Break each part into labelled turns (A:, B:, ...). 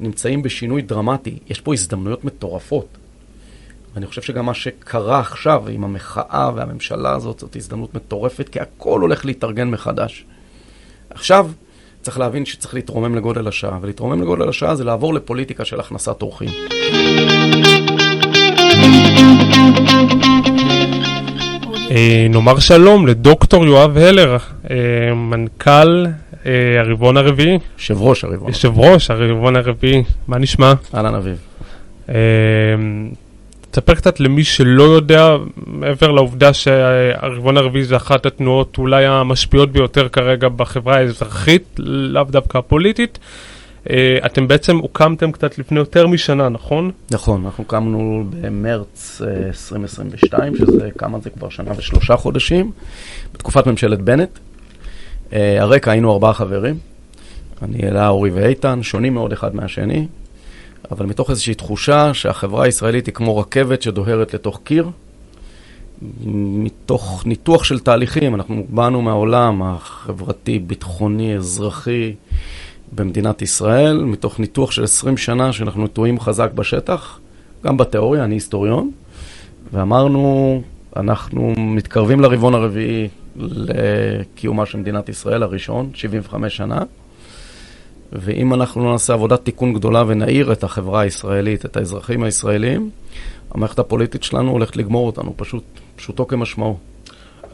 A: נמצאים בשינוי דרמטי. יש פה הזדמנויות מטורפות. ואני חושב שגם מה שקרה עכשיו עם המחאה והממשלה הזאת, זאת הזדמנות מטורפת, כי הכל הולך להתארגן מחדש. עכשיו, צריך להבין שצריך להתרומם לגודל השעה, ולהתרומם לגודל השעה זה לעבור לפוליטיקה של הכנסת אורחים.
B: אה, נאמר שלום לדוקטור יואב הלר, אה, מנכ"ל הרבעון הרביעי.
A: יושב ראש הרבעון.
B: יושב ראש הרבעון הרביעי, מה נשמע?
A: אהלן אביב.
B: תספר קצת למי שלא יודע, מעבר לעובדה שהרבעון הרביעי זה אחת התנועות אולי המשפיעות ביותר כרגע בחברה האזרחית, לאו דווקא הפוליטית. אה, אתם בעצם הוקמתם קצת לפני יותר משנה, נכון?
A: נכון, אנחנו קמנו במרץ 2022, אה, שזה, כמה זה כבר שנה ושלושה חודשים, בתקופת ממשלת בנט. אה, הרקע היינו ארבעה חברים, אני אלה, אורי ואיתן, שונים מאוד אחד מהשני, אבל מתוך איזושהי תחושה שהחברה הישראלית היא כמו רכבת שדוהרת לתוך קיר. מתוך ניתוח של תהליכים, אנחנו באנו מהעולם החברתי, ביטחוני, אזרחי, במדינת ישראל, מתוך ניתוח של 20 שנה שאנחנו נטועים חזק בשטח, גם בתיאוריה, אני היסטוריון, ואמרנו, אנחנו מתקרבים לרבעון הרביעי לקיומה של מדינת ישראל הראשון, 75 שנה, ואם אנחנו לא נעשה עבודת תיקון גדולה ונעיר את החברה הישראלית, את האזרחים הישראלים, המערכת הפוליטית שלנו הולכת לגמור אותנו, פשוט, פשוטו כמשמעו.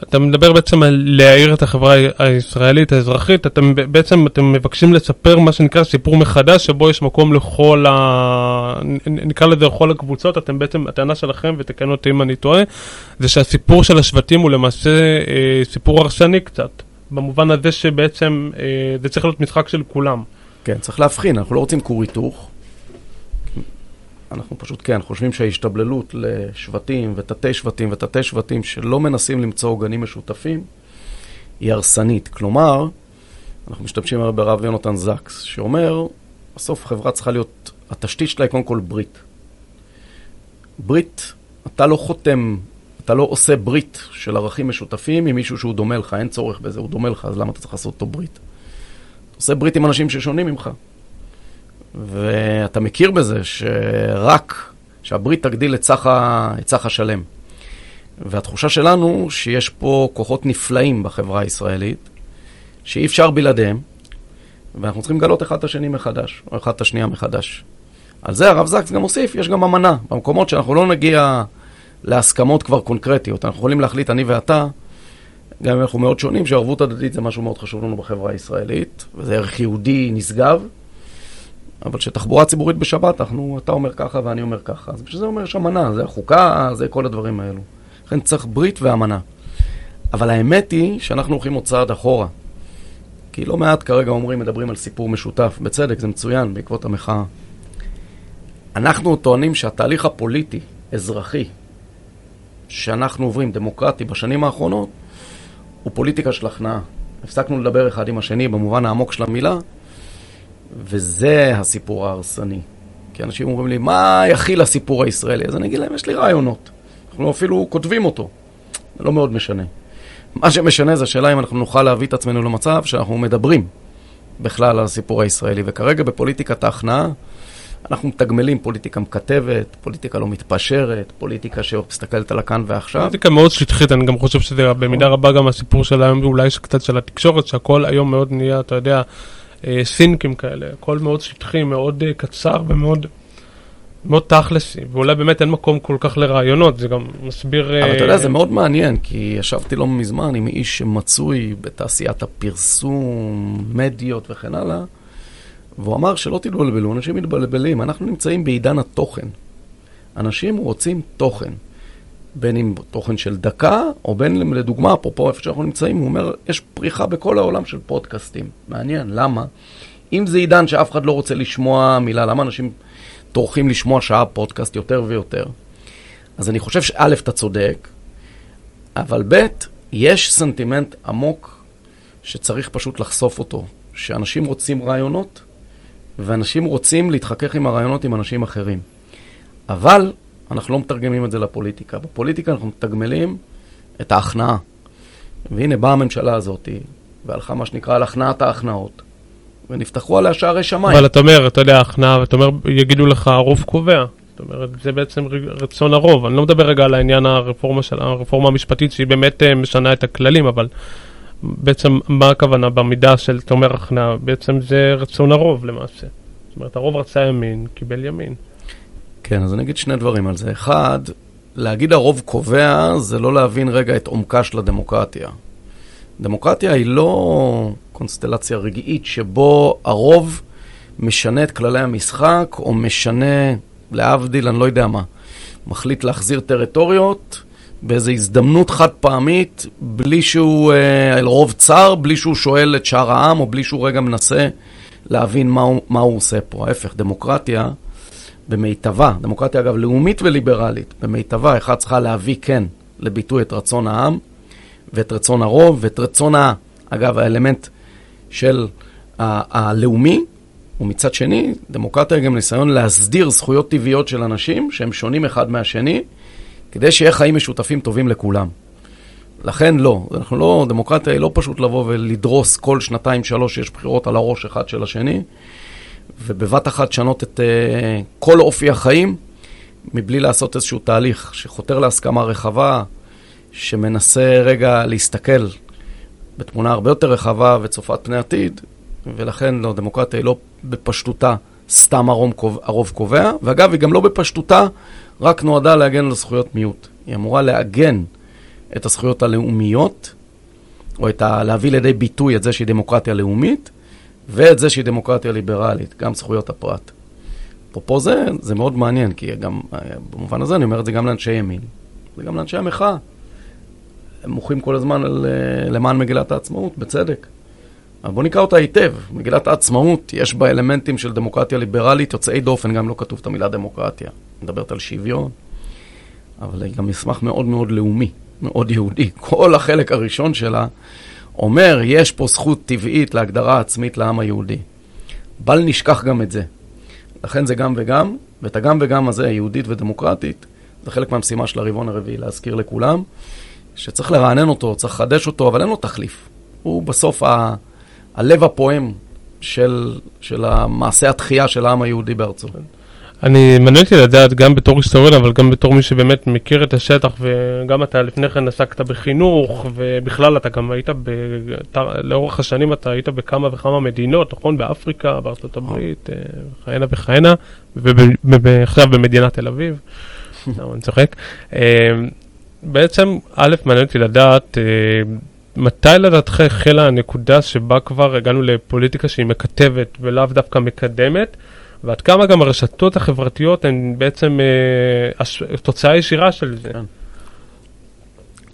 B: אתה מדבר בעצם על להעיר את החברה הישראלית, האזרחית, אתם בעצם אתם מבקשים לספר מה שנקרא סיפור מחדש, שבו יש מקום לכל ה... נקרא לזה לכל הקבוצות, אתם בעצם, הטענה שלכם, ותקן אותי אם אני טועה, זה שהסיפור של השבטים הוא למעשה אה, סיפור הרסני קצת, במובן הזה שבעצם אה, זה צריך להיות משחק של כולם.
A: כן, צריך להבחין, אנחנו לא רוצים כור היתוך. אנחנו פשוט, כן, חושבים שההשתבללות לשבטים ותתי שבטים ותתי שבטים שלא מנסים למצוא עוגנים משותפים, היא הרסנית. כלומר, אנחנו משתמשים הרבה ברב יונתן זקס, שאומר, בסוף חברה צריכה להיות, התשתית שלה היא קודם כל ברית. ברית, אתה לא חותם, אתה לא עושה ברית של ערכים משותפים עם מישהו שהוא דומה לך, אין צורך בזה, הוא דומה לך, אז למה אתה צריך לעשות אותו ברית? אתה עושה ברית עם אנשים ששונים ממך. ואתה מכיר בזה שרק שהברית תגדיל את סך השלם. והתחושה שלנו שיש פה כוחות נפלאים בחברה הישראלית, שאי אפשר בלעדיהם, ואנחנו צריכים לגלות אחד את השני מחדש, או אחד את השנייה מחדש. על זה הרב זקס גם הוסיף, יש גם אמנה. במקומות שאנחנו לא נגיע להסכמות כבר קונקרטיות, אנחנו יכולים להחליט, אני ואתה, גם אם אנחנו מאוד שונים, שערבות הדדית זה משהו מאוד חשוב לנו בחברה הישראלית, וזה ערך יהודי נשגב, אבל שתחבורה ציבורית בשבת, אנחנו, אתה אומר ככה ואני אומר ככה. אז בשביל זה אומר יש אמנה, זה החוקה, זה כל הדברים האלו. לכן צריך ברית ואמנה. אבל האמת היא שאנחנו הולכים עוד צעד אחורה. כי לא מעט כרגע אומרים, מדברים על סיפור משותף. בצדק, זה מצוין, בעקבות המחאה. אנחנו טוענים שהתהליך הפוליטי, אזרחי, שאנחנו עוברים, דמוקרטי, בשנים האחרונות, הוא פוליטיקה של הכנעה. הפסקנו לדבר אחד עם השני במובן העמוק של המילה, וזה הסיפור ההרסני. כי אנשים אומרים לי, מה יכיל הסיפור הישראלי? אז אני אגיד להם, יש לי רעיונות. אנחנו אפילו כותבים אותו. זה לא מאוד משנה. מה שמשנה זה השאלה אם אנחנו נוכל להביא את עצמנו למצב שאנחנו מדברים בכלל על הסיפור הישראלי. וכרגע בפוליטיקת ההכנעה, אנחנו מתגמלים פוליטיקה מקטבת, פוליטיקה לא מתפשרת, פוליטיקה שמסתכלת על הכאן ועכשיו.
B: פוליטיקה מאוד שטחית, אני גם חושב שזה במידה רבה גם הסיפור של היום, ואולי קצת של התקשורת, שהכל היום מאוד נהיה, אתה יודע, סינקים כאלה, הכל מאוד שטחי, מאוד אה, קצר ומאוד מאוד תכלסי, ואולי באמת אין מקום כל כך לרעיונות, זה גם מסביר...
A: אבל אתה יודע, אה, זה מאוד מעניין, כי ישבתי לא מזמן עם איש שמצוי בתעשיית הפרסום, מדיות וכן הלאה, והוא אמר שלא תתבלבלו, אנשים מתבלבלים, אנחנו נמצאים בעידן התוכן. אנשים רוצים תוכן. בין אם תוכן של דקה, או בין, לדוגמה, אפרופו איפה שאנחנו נמצאים, הוא אומר, יש פריחה בכל העולם של פודקאסטים. מעניין, למה? אם זה עידן שאף אחד לא רוצה לשמוע מילה, למה אנשים טורחים לשמוע שעה פודקאסט יותר ויותר? אז אני חושב שא', אתה צודק, אבל ב', יש סנטימנט עמוק שצריך פשוט לחשוף אותו, שאנשים רוצים רעיונות, ואנשים רוצים להתחכך עם הרעיונות עם אנשים אחרים. אבל אנחנו לא מתרגמים את זה לפוליטיקה. בפוליטיקה אנחנו מתגמלים את ההכנעה. והנה באה הממשלה הזאת, והלכה מה שנקרא על הכנעת ההכנעות. ונפתחו עליה שערי שמיים.
B: אבל אתה אומר, אתה יודע, הכנעה, אתה אומר, יגידו לך, הרוב קובע. זאת אומרת, זה בעצם רצון הרוב. אני לא מדבר רגע על העניין הרפורמה של הרפורמה המשפטית, שהיא באמת אה, משנה את הכללים, אבל בעצם, מה הכוונה במידה של, אתה אומר, הכנעה? בעצם זה רצון הרוב למעשה. זאת אומרת, הרוב רצה ימין, קיבל ימין.
A: כן, אז אני אגיד שני דברים על זה. אחד, להגיד הרוב קובע זה לא להבין רגע את עומקה של הדמוקרטיה. דמוקרטיה היא לא קונסטלציה רגעית שבו הרוב משנה את כללי המשחק, או משנה, להבדיל, אני לא יודע מה, מחליט להחזיר טריטוריות באיזו הזדמנות חד פעמית, בלי שהוא, אה, אל רוב צר, בלי שהוא שואל את שאר העם, או בלי שהוא רגע מנסה להבין מה הוא, מה הוא עושה פה. ההפך, דמוקרטיה במיטבה, דמוקרטיה אגב לאומית וליברלית, במיטבה, אחד צריכה להביא כן לביטוי את רצון העם ואת רצון הרוב ואת רצון ה... אגב, האלמנט של ה- הלאומי, ומצד שני, דמוקרטיה היא גם ניסיון להסדיר זכויות טבעיות של אנשים שהם שונים אחד מהשני, כדי שיהיה חיים משותפים טובים לכולם. לכן לא, אנחנו לא, דמוקרטיה היא לא פשוט לבוא ולדרוס כל שנתיים שלוש שיש בחירות על הראש אחד של השני, ובבת אחת לשנות את uh, כל אופי החיים, מבלי לעשות איזשהו תהליך שחותר להסכמה רחבה, שמנסה רגע להסתכל בתמונה הרבה יותר רחבה וצופת פני עתיד, ולכן לא, דמוקרטיה היא לא בפשטותה סתם הרוב, הרוב קובע, ואגב, היא גם לא בפשטותה רק נועדה להגן על זכויות מיעוט. היא אמורה לעגן את הזכויות הלאומיות, או את ה... להביא לידי ביטוי את זה שהיא דמוקרטיה לאומית, ואת זה שהיא דמוקרטיה ליברלית, גם זכויות הפרט. אפרופו זה, זה מאוד מעניין, כי גם, אה, במובן הזה אני אומר את זה גם לאנשי ימין, זה גם לאנשי המחאה. הם מוחים כל הזמן על, אה, למען מגילת העצמאות, בצדק. אבל בואו נקרא אותה היטב. מגילת העצמאות, יש בה אלמנטים של דמוקרטיה ליברלית, יוצאי דופן, גם לא כתוב את המילה דמוקרטיה. מדברת על שוויון, אבל היא גם מסמך מאוד מאוד לאומי, מאוד יהודי. כל החלק הראשון שלה אומר, יש פה זכות טבעית להגדרה עצמית לעם היהודי. בל נשכח גם את זה. לכן זה גם וגם, ואת הגם וגם הזה, יהודית ודמוקרטית, זה חלק מהמשימה של הרבעון הרביעי, להזכיר לכולם, שצריך לרענן אותו, צריך לחדש אותו, אבל אין לו תחליף. הוא בסוף ה... הלב הפועם של, של המעשה התחייה של העם היהודי בארצו.
B: אני מעניין אותי לדעת, גם בתור היסטוריון, אבל גם בתור מי שבאמת מכיר את השטח, וגם אתה לפני כן עסקת בחינוך, ובכלל אתה גם היית, ב... אתה, לאורך השנים אתה היית בכמה וכמה מדינות, נכון? באפריקה, בארצות הברית, אה, כהנה וכהנה, ועכשיו במדינת תל אביב. לא, אני צוחק. אה, בעצם, א', מעניין אותי לדעת, אה, מתי לדעתך החלה הנקודה שבה כבר הגענו לפוליטיקה שהיא מקטבת ולאו דווקא מקדמת? ועד כמה גם הרשתות החברתיות הן בעצם אה, הש... תוצאה ישירה של זה.
A: כן.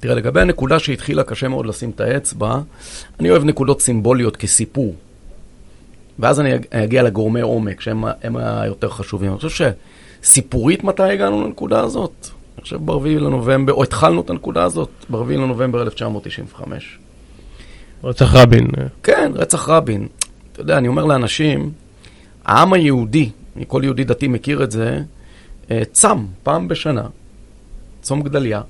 A: תראה, לגבי הנקודה שהתחילה, קשה מאוד לשים את האצבע, אני אוהב נקודות סימבוליות כסיפור. ואז אני אגיע לגורמי עומק, שהם הם היותר חשובים. אני חושב שסיפורית מתי הגענו לנקודה הזאת? אני חושב ב-4 לנובמבר, או התחלנו את הנקודה הזאת ב-4 לנובמבר 1995.
B: רצח רבין.
A: כן, רצח רבין. אתה יודע, אני אומר לאנשים, העם היהודי, כל יהודי דתי מכיר את זה, אה, צם פעם בשנה, צום גדליה.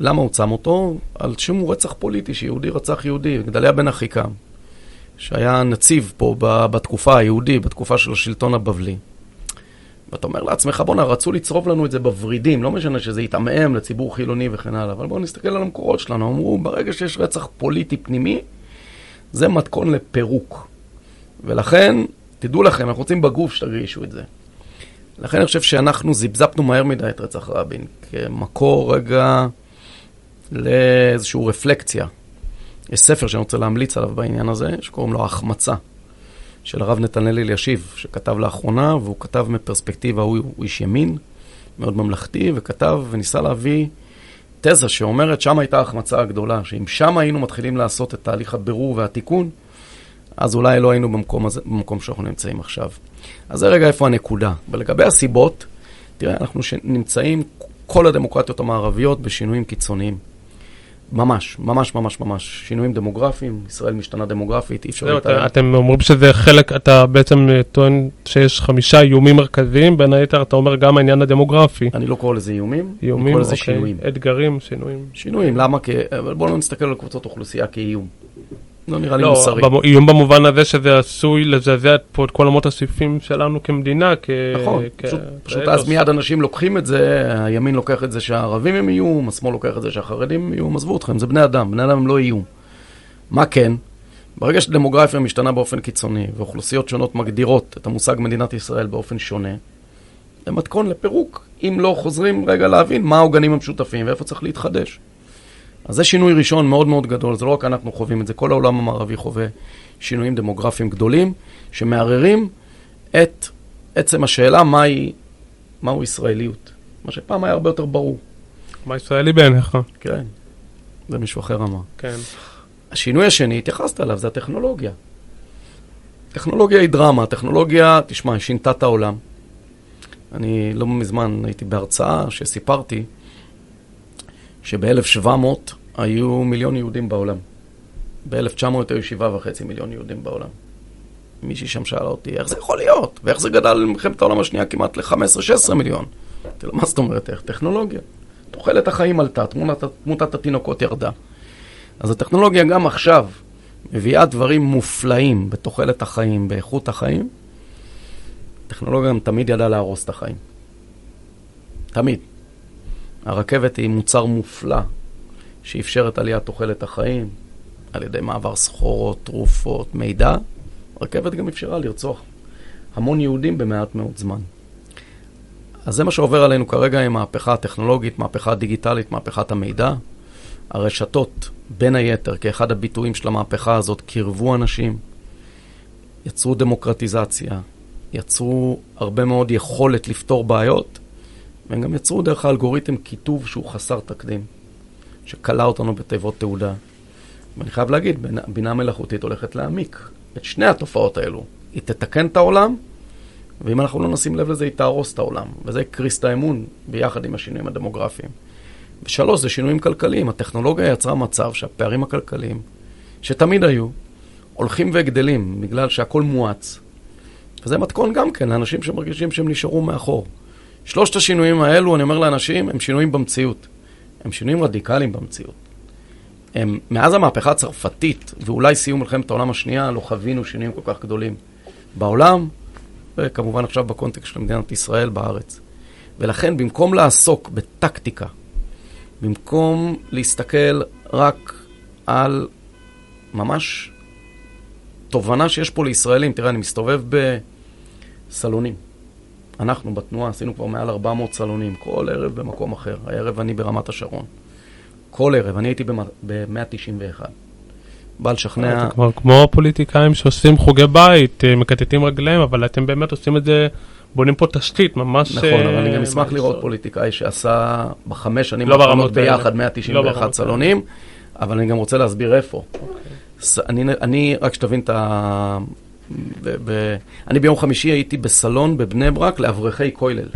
A: למה הוא צם אותו? על שום רצח פוליטי, שיהודי רצח יהודי, גדליה בן אחיקם, שהיה נציב פה בתקופה היהודי, בתקופה של השלטון הבבלי. ואתה אומר לעצמך, בואנה, רצו לצרוב לנו את זה בוורידים, לא משנה שזה יתעמעם לציבור חילוני וכן הלאה, אבל בואו נסתכל על המקורות שלנו. אמרו, ברגע שיש רצח פוליטי פנימי, זה מתכון לפירוק. ולכן, תדעו לכם, אנחנו רוצים בגוף שתרגישו את זה. לכן אני חושב שאנחנו זיבזבנו מהר מדי את רצח רבין, כמקור רגע לאיזושהי רפלקציה. יש ספר שאני רוצה להמליץ עליו בעניין הזה, שקוראים לו ההחמצה, של הרב נתנאל אלישיב, שכתב לאחרונה, והוא כתב מפרספקטיבה, הוא, הוא איש ימין, מאוד ממלכתי, וכתב וניסה להביא תזה שאומרת, שם הייתה ההחמצה הגדולה, שאם שם היינו מתחילים לעשות את תהליך הבירור והתיקון, אז אולי לא היינו במקום, הזה, במקום שאנחנו נמצאים עכשיו. אז זה רגע איפה הנקודה. ולגבי הסיבות, תראה, אנחנו נמצאים, כל הדמוקרטיות המערביות, בשינויים קיצוניים. ממש, ממש, ממש, ממש. שינויים דמוגרפיים, ישראל משתנה דמוגרפית, אי אפשר
B: להתאר. אתם אומרים שזה חלק, אתה בעצם טוען שיש חמישה איומים מרכזיים, בין היתר אתה אומר גם העניין הדמוגרפי.
A: אני לא קורא לזה איומים,
B: איומים,
A: אני קורא לזה
B: אוקיי.
A: שינויים.
B: אתגרים, שינויים.
A: שינויים, למה? כי... אבל בואו לא נסתכל על קבוצות אוכלוסייה כאיום. לא נראה לי
B: לא,
A: מוסרי.
B: במו- איום במובן הזה שזה עשוי לזעזע פה את כל אמות הסיפים שלנו כמדינה, כ...
A: נכון,
B: כ-
A: פשוט, פשוט
B: כאתוס.
A: אז מיד אנשים לוקחים את זה, הימין לוקח את זה שהערבים הם איום, השמאל לוקח את זה שהחרדים איום, עזבו אתכם, זה בני אדם, בני אדם הם לא איום. מה כן? ברגע שדמוגרפיה משתנה באופן קיצוני, ואוכלוסיות שונות מגדירות את המושג מדינת ישראל באופן שונה, זה מתכון לפירוק, אם לא חוזרים רגע להבין מה העוגנים המשותפים ואיפה צריך להתחדש. אז זה שינוי ראשון מאוד מאוד גדול, זה לא רק אנחנו חווים את זה, כל העולם המערבי חווה שינויים דמוגרפיים גדולים, שמערערים את עצם השאלה מהי, מהו ישראליות. מה שפעם היה הרבה יותר ברור.
B: מה ישראלי בעיניך?
A: כן, זה מישהו אחר אמר.
B: כן.
A: השינוי השני, התייחסת אליו, זה הטכנולוגיה. טכנולוגיה היא דרמה, טכנולוגיה, תשמע, היא שינתה את העולם. אני לא מזמן הייתי בהרצאה שסיפרתי שב-1700 היו מיליון יהודים בעולם. ב-1900 היו שבעה וחצי מיליון יהודים בעולם. מישהי שם שאלה אותי, איך זה יכול להיות? ואיך זה גדל למלחמת העולם השנייה כמעט ל-15-16 מיליון? אמרתי לו, מה זאת אומרת, איך? טכנולוגיה. תוחלת החיים עלתה, תמונת, תמותת התינוקות ירדה. אז הטכנולוגיה גם עכשיו מביאה דברים מופלאים בתוחלת החיים, באיכות החיים. הטכנולוגיה גם תמיד ידעה להרוס את החיים. תמיד. הרכבת היא מוצר מופלא שאפשר את עליית תוחלת החיים על ידי מעבר סחורות, תרופות, מידע. הרכבת גם אפשרה לרצוח המון יהודים במעט מאוד זמן. אז זה מה שעובר עלינו כרגע עם מהפכה הטכנולוגית, מהפכה דיגיטלית, מהפכת המידע. הרשתות, בין היתר, כאחד הביטויים של המהפכה הזאת, קירבו אנשים, יצרו דמוקרטיזציה, יצרו הרבה מאוד יכולת לפתור בעיות, והם גם יצרו דרך האלגוריתם כיתוב שהוא חסר תקדים, שכלא אותנו בתיבות תעודה. ואני חייב להגיד, בינה- מלאכותית הולכת להעמיק את שני התופעות האלו. היא תתקן את העולם, ואם אנחנו לא נשים לב לזה, היא תהרוס את העולם. וזה יקריס את האמון ביחד עם השינויים הדמוגרפיים. ושלוש, זה שינויים כלכליים. הטכנולוגיה יצרה מצב שהפערים הכלכליים, שתמיד היו, הולכים וגדלים, בגלל שהכל מואץ. וזה מתכון גם כן לאנשים שמרגישים שהם נשארו מאחור. שלושת השינויים האלו, אני אומר לאנשים, הם שינויים במציאות. הם שינויים רדיקליים במציאות. הם, מאז המהפכה הצרפתית, ואולי סיום מלחמת העולם השנייה, לא חווינו שינויים כל כך גדולים בעולם, וכמובן עכשיו בקונטקסט של מדינת ישראל בארץ. ולכן, במקום לעסוק בטקטיקה, במקום להסתכל רק על ממש תובנה שיש פה לישראלים, תראה, אני מסתובב בסלונים. אנחנו בתנועה עשינו כבר מעל 400 סלונים, כל ערב במקום אחר. הערב אני ברמת השרון. כל ערב, אני הייתי ב-191. בא לשכנע...
B: זה כבר כמו הפוליטיקאים שעושים חוגי בית, אה, מקטטים רגליהם, אבל אתם באמת עושים את זה, בונים פה תשתית, ממש...
A: נכון, אבל אני גם
B: אה,
A: אשמח לראות פוליטיקאי שעשה בחמש שנים
B: לא
A: האחרונות. ביחד
B: לא
A: 191
B: ברמות
A: סלונים, אבל אני גם רוצה להסביר איפה. אני, אני, רק שתבין את ה... ב, ב, אני ביום חמישי הייתי בסלון בבני ברק לאברכי כולל.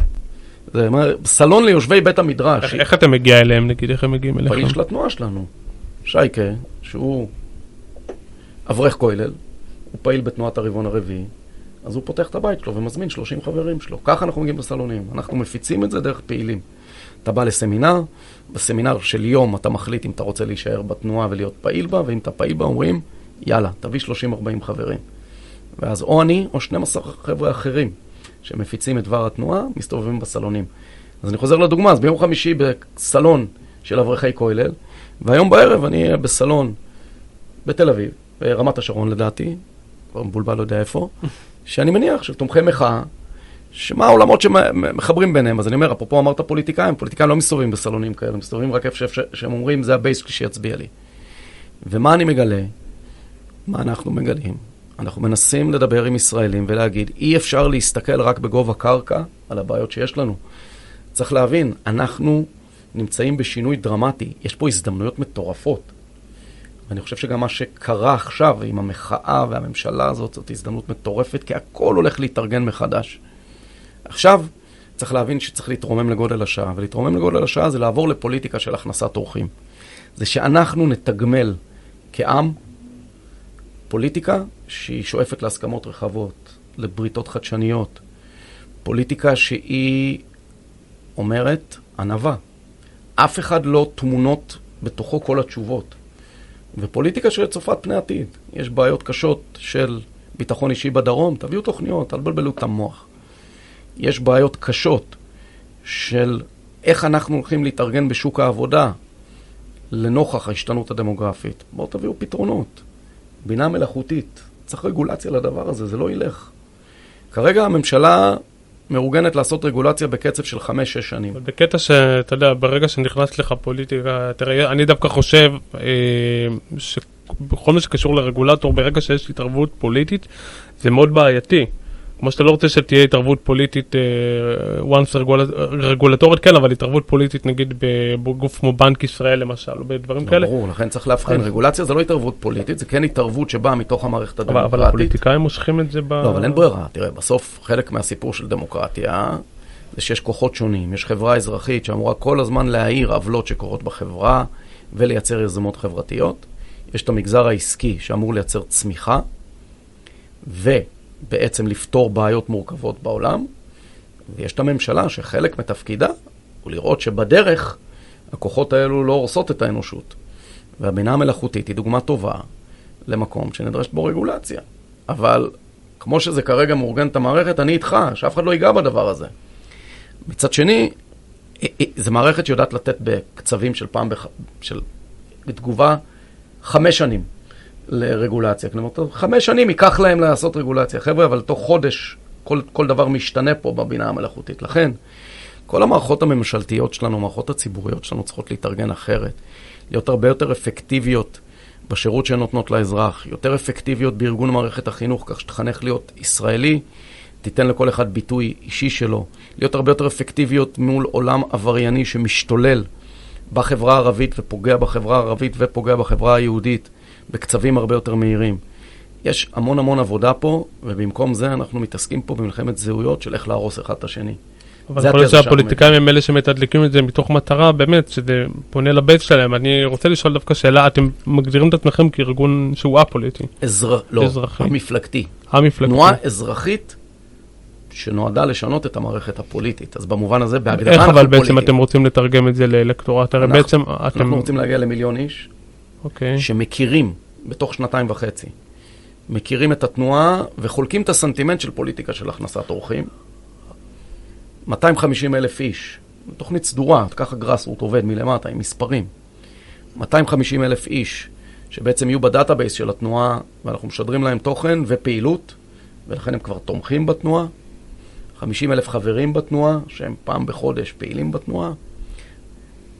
A: זה אומר, סלון ליושבי בית המדרש.
B: איך- איך אתה מגיע אליהם, נגיד, איך הם מגיעים אליכם?
A: פעיל של התנועה שלנו. שייקה, שהוא אברך כולל, הוא פעיל בתנועת הרבעון הרביעי, אז הוא פותח את הבית שלו ומזמין 30 חברים שלו. ככה אנחנו מגיעים לסלונים. אנחנו מפיצים את זה דרך פעילים. אתה בא לסמינר, בסמינר של יום אתה מחליט אם אתה רוצה להישאר בתנועה ולהיות פעיל בה, ואם אתה פעיל בה אומרים, יאללה, תביא 30-40 חברים. ואז או אני או 12 חבר'ה אחרים שמפיצים את דבר התנועה, מסתובבים בסלונים. אז אני חוזר לדוגמה, אז ביום חמישי בסלון של אברכי כולל, והיום בערב אני אהיה בסלון בתל אביב, ברמת השרון לדעתי, כבר מבולבל לא יודע איפה, שאני מניח של תומכי מחאה, שמה העולמות שמחברים ביניהם. אז אני אומר, אפרופו אמרת פוליטיקאים, פוליטיקאים לא מסתובבים בסלונים כאלה, הם מסתובבים רק איפה שהם אומרים, זה הבייס שיצביע לי. ומה אני מגלה? מה אנחנו מגלים? אנחנו מנסים לדבר עם ישראלים ולהגיד, אי אפשר להסתכל רק בגובה קרקע על הבעיות שיש לנו. צריך להבין, אנחנו נמצאים בשינוי דרמטי, יש פה הזדמנויות מטורפות. ואני חושב שגם מה שקרה עכשיו עם המחאה והממשלה הזאת, זאת הזדמנות מטורפת, כי הכל הולך להתארגן מחדש. עכשיו, צריך להבין שצריך להתרומם לגודל השעה, ולהתרומם לגודל השעה זה לעבור לפוליטיקה של הכנסת אורחים. זה שאנחנו נתגמל כעם פוליטיקה שהיא שואפת להסכמות רחבות, לבריתות חדשניות, פוליטיקה שהיא אומרת ענווה. אף אחד לא תמונות בתוכו כל התשובות. ופוליטיקה שצופת פני עתיד. יש בעיות קשות של ביטחון אישי בדרום, תביאו תוכניות, אל תבלבלו את המוח. יש בעיות קשות של איך אנחנו הולכים להתארגן בשוק העבודה לנוכח ההשתנות הדמוגרפית. בואו תביאו פתרונות. בינה מלאכותית, צריך רגולציה לדבר הזה, זה לא ילך. כרגע הממשלה מאורגנת לעשות רגולציה בקצב של 5-6 שנים.
B: בקטע שאתה יודע, ברגע שנכנס לך פוליטיקה, תראה, אני דווקא חושב אה, שבכל מה שקשור לרגולטור, ברגע שיש התערבות פוליטית, זה מאוד בעייתי. כמו שאתה לא רוצה שתהיה התערבות פוליטית, uh, once רגול, רגולטורית כן, אבל התערבות פוליטית נגיד בגוף כמו בנק ישראל למשל, או בדברים
A: לא,
B: כאלה.
A: ברור, לכן צריך להבחין. רגולציה זה לא התערבות פוליטית, זה כן התערבות שבאה מתוך המערכת הדמוקרטית.
B: אבל הפוליטיקאים מושכים את זה ב...
A: לא, אבל אין ברירה. תראה, בסוף חלק מהסיפור של דמוקרטיה זה שיש כוחות שונים. יש חברה אזרחית שאמורה כל הזמן להעיר עוולות שקורות בחברה ולייצר יזמות חברתיות. יש את המגזר העסקי שאמור לייצר צמיחה, ו... בעצם לפתור בעיות מורכבות בעולם, ויש את הממשלה שחלק מתפקידה הוא לראות שבדרך הכוחות האלו לא הורסות את האנושות. והבינה המלאכותית היא דוגמה טובה למקום שנדרשת בו רגולציה. אבל כמו שזה כרגע מאורגן את המערכת, אני איתך, שאף אחד לא ייגע בדבר הזה. מצד שני, זו מערכת שיודעת לתת בקצבים של פעם, בח... של בתגובה חמש שנים. לרגולציה. כלומר, חמש שנים ייקח להם לעשות רגולציה. חבר'ה, אבל תוך חודש כל, כל דבר משתנה פה בבינה המלאכותית. לכן, כל המערכות הממשלתיות שלנו, המערכות הציבוריות שלנו צריכות להתארגן אחרת, להיות הרבה יותר אפקטיביות בשירות שהן נותנות לאזרח, יותר אפקטיביות בארגון מערכת החינוך, כך שתחנך להיות ישראלי, תיתן לכל אחד ביטוי אישי שלו, להיות הרבה יותר אפקטיביות מול עולם עברייני שמשתולל בחברה הערבית ופוגע בחברה הערבית ופוגע בחברה היהודית. בקצבים הרבה יותר מהירים. יש המון המון עבודה פה, ובמקום זה אנחנו מתעסקים פה במלחמת זהויות של איך להרוס אחד את השני.
B: אבל יכול להיות שהפוליטיקאים הם אלה שמתדלקים את זה מתוך מטרה, באמת, שזה פונה לבייס שלהם. אני רוצה לשאול דווקא שאלה, אתם מגדירים את עצמכם כארגון שהוא א-פוליטי.
A: אזר... לא, אזרחי. המפלגתי.
B: המפלגתי.
A: תנועה אזרחית שנועדה לשנות את המערכת הפוליטית. אז במובן הזה, בהגדרה אנחנו
B: פוליטיים. איך אבל בעצם אתם רוצים לתרגם את זה לאלקטורט? הרי בעצם אתם...
A: אנחנו רוצים להגיע למיליון איש,
B: okay. אוקיי.
A: שמכירים בתוך שנתיים וחצי, מכירים את התנועה וחולקים את הסנטימנט של פוליטיקה של הכנסת אורחים. 250 אלף איש, תוכנית סדורה, ככה grassroot עובד מלמטה עם מספרים. 250 אלף איש שבעצם יהיו ב database של התנועה ואנחנו משדרים להם תוכן ופעילות ולכן הם כבר תומכים בתנועה. 50 אלף חברים בתנועה שהם פעם בחודש פעילים בתנועה.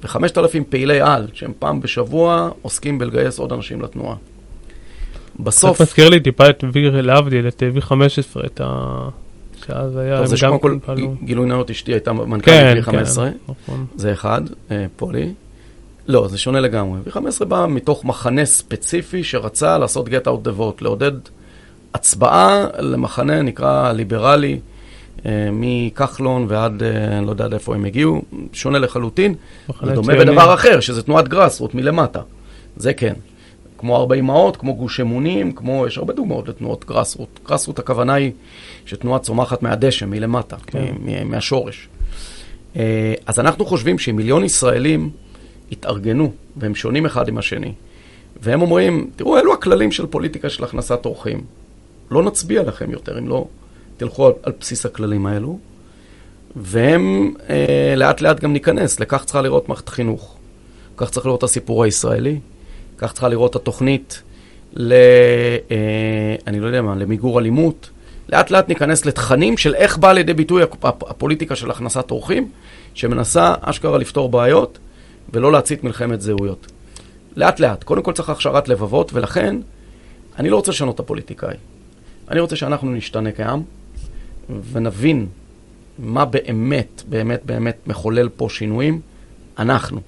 A: ו-5,000 פעילי על, שהם פעם בשבוע עוסקים בלגייס עוד אנשים לתנועה.
B: בסוף... זה מזכיר לי טיפה את וי, להבדיל, את V15, את ה...
A: שאז היה... טוב, זה שקודם כל, גילוי נאות אשתי הייתה מנכ"לית כן, V15, כן, נכון. זה אחד, אה, פולי. לא, זה שונה לגמרי. V15 בא מתוך מחנה ספציפי שרצה לעשות get out the vote, לעודד הצבעה למחנה נקרא ליברלי. אה, מכחלון ועד, אה, אני לא יודע עד איפה הם הגיעו, שונה לחלוטין. דומה בדבר אחר, שזה תנועת גראסרוט מלמטה. זה כן. כמו ארבע אמהות, כמו גוש אמונים, כמו, יש הרבה דוגמאות לתנועות גראסרוט. גראסרוט הכוונה היא שתנועה צומחת מהדשא, מלמטה, כן. מהשורש. אה, אז אנחנו חושבים שאם מיליון ישראלים יתארגנו, והם שונים אחד עם השני, והם אומרים, תראו, אלו הכללים של פוליטיקה של הכנסת אורחים. לא נצביע לכם יותר אם לא תלכו על, על בסיס הכללים האלו, והם אה, לאט לאט גם ניכנס, לכך צריכה לראות מערכת חינוך, כך צריך לראות הסיפור הישראלי, כך צריכה לראות התוכנית ל... אה, אני לא יודע מה, למיגור אלימות. לאט לאט ניכנס לתכנים של איך באה לידי ביטוי הפוליטיקה של הכנסת אורחים, שמנסה אשכרה לפתור בעיות ולא להצית מלחמת זהויות. לאט לאט. קודם כל צריך הכשרת לבבות, ולכן אני לא רוצה לשנות את הפוליטיקאי. אני רוצה שאנחנו נשתנה כעם, ונבין מה באמת, באמת, באמת מחולל פה שינויים, אנחנו.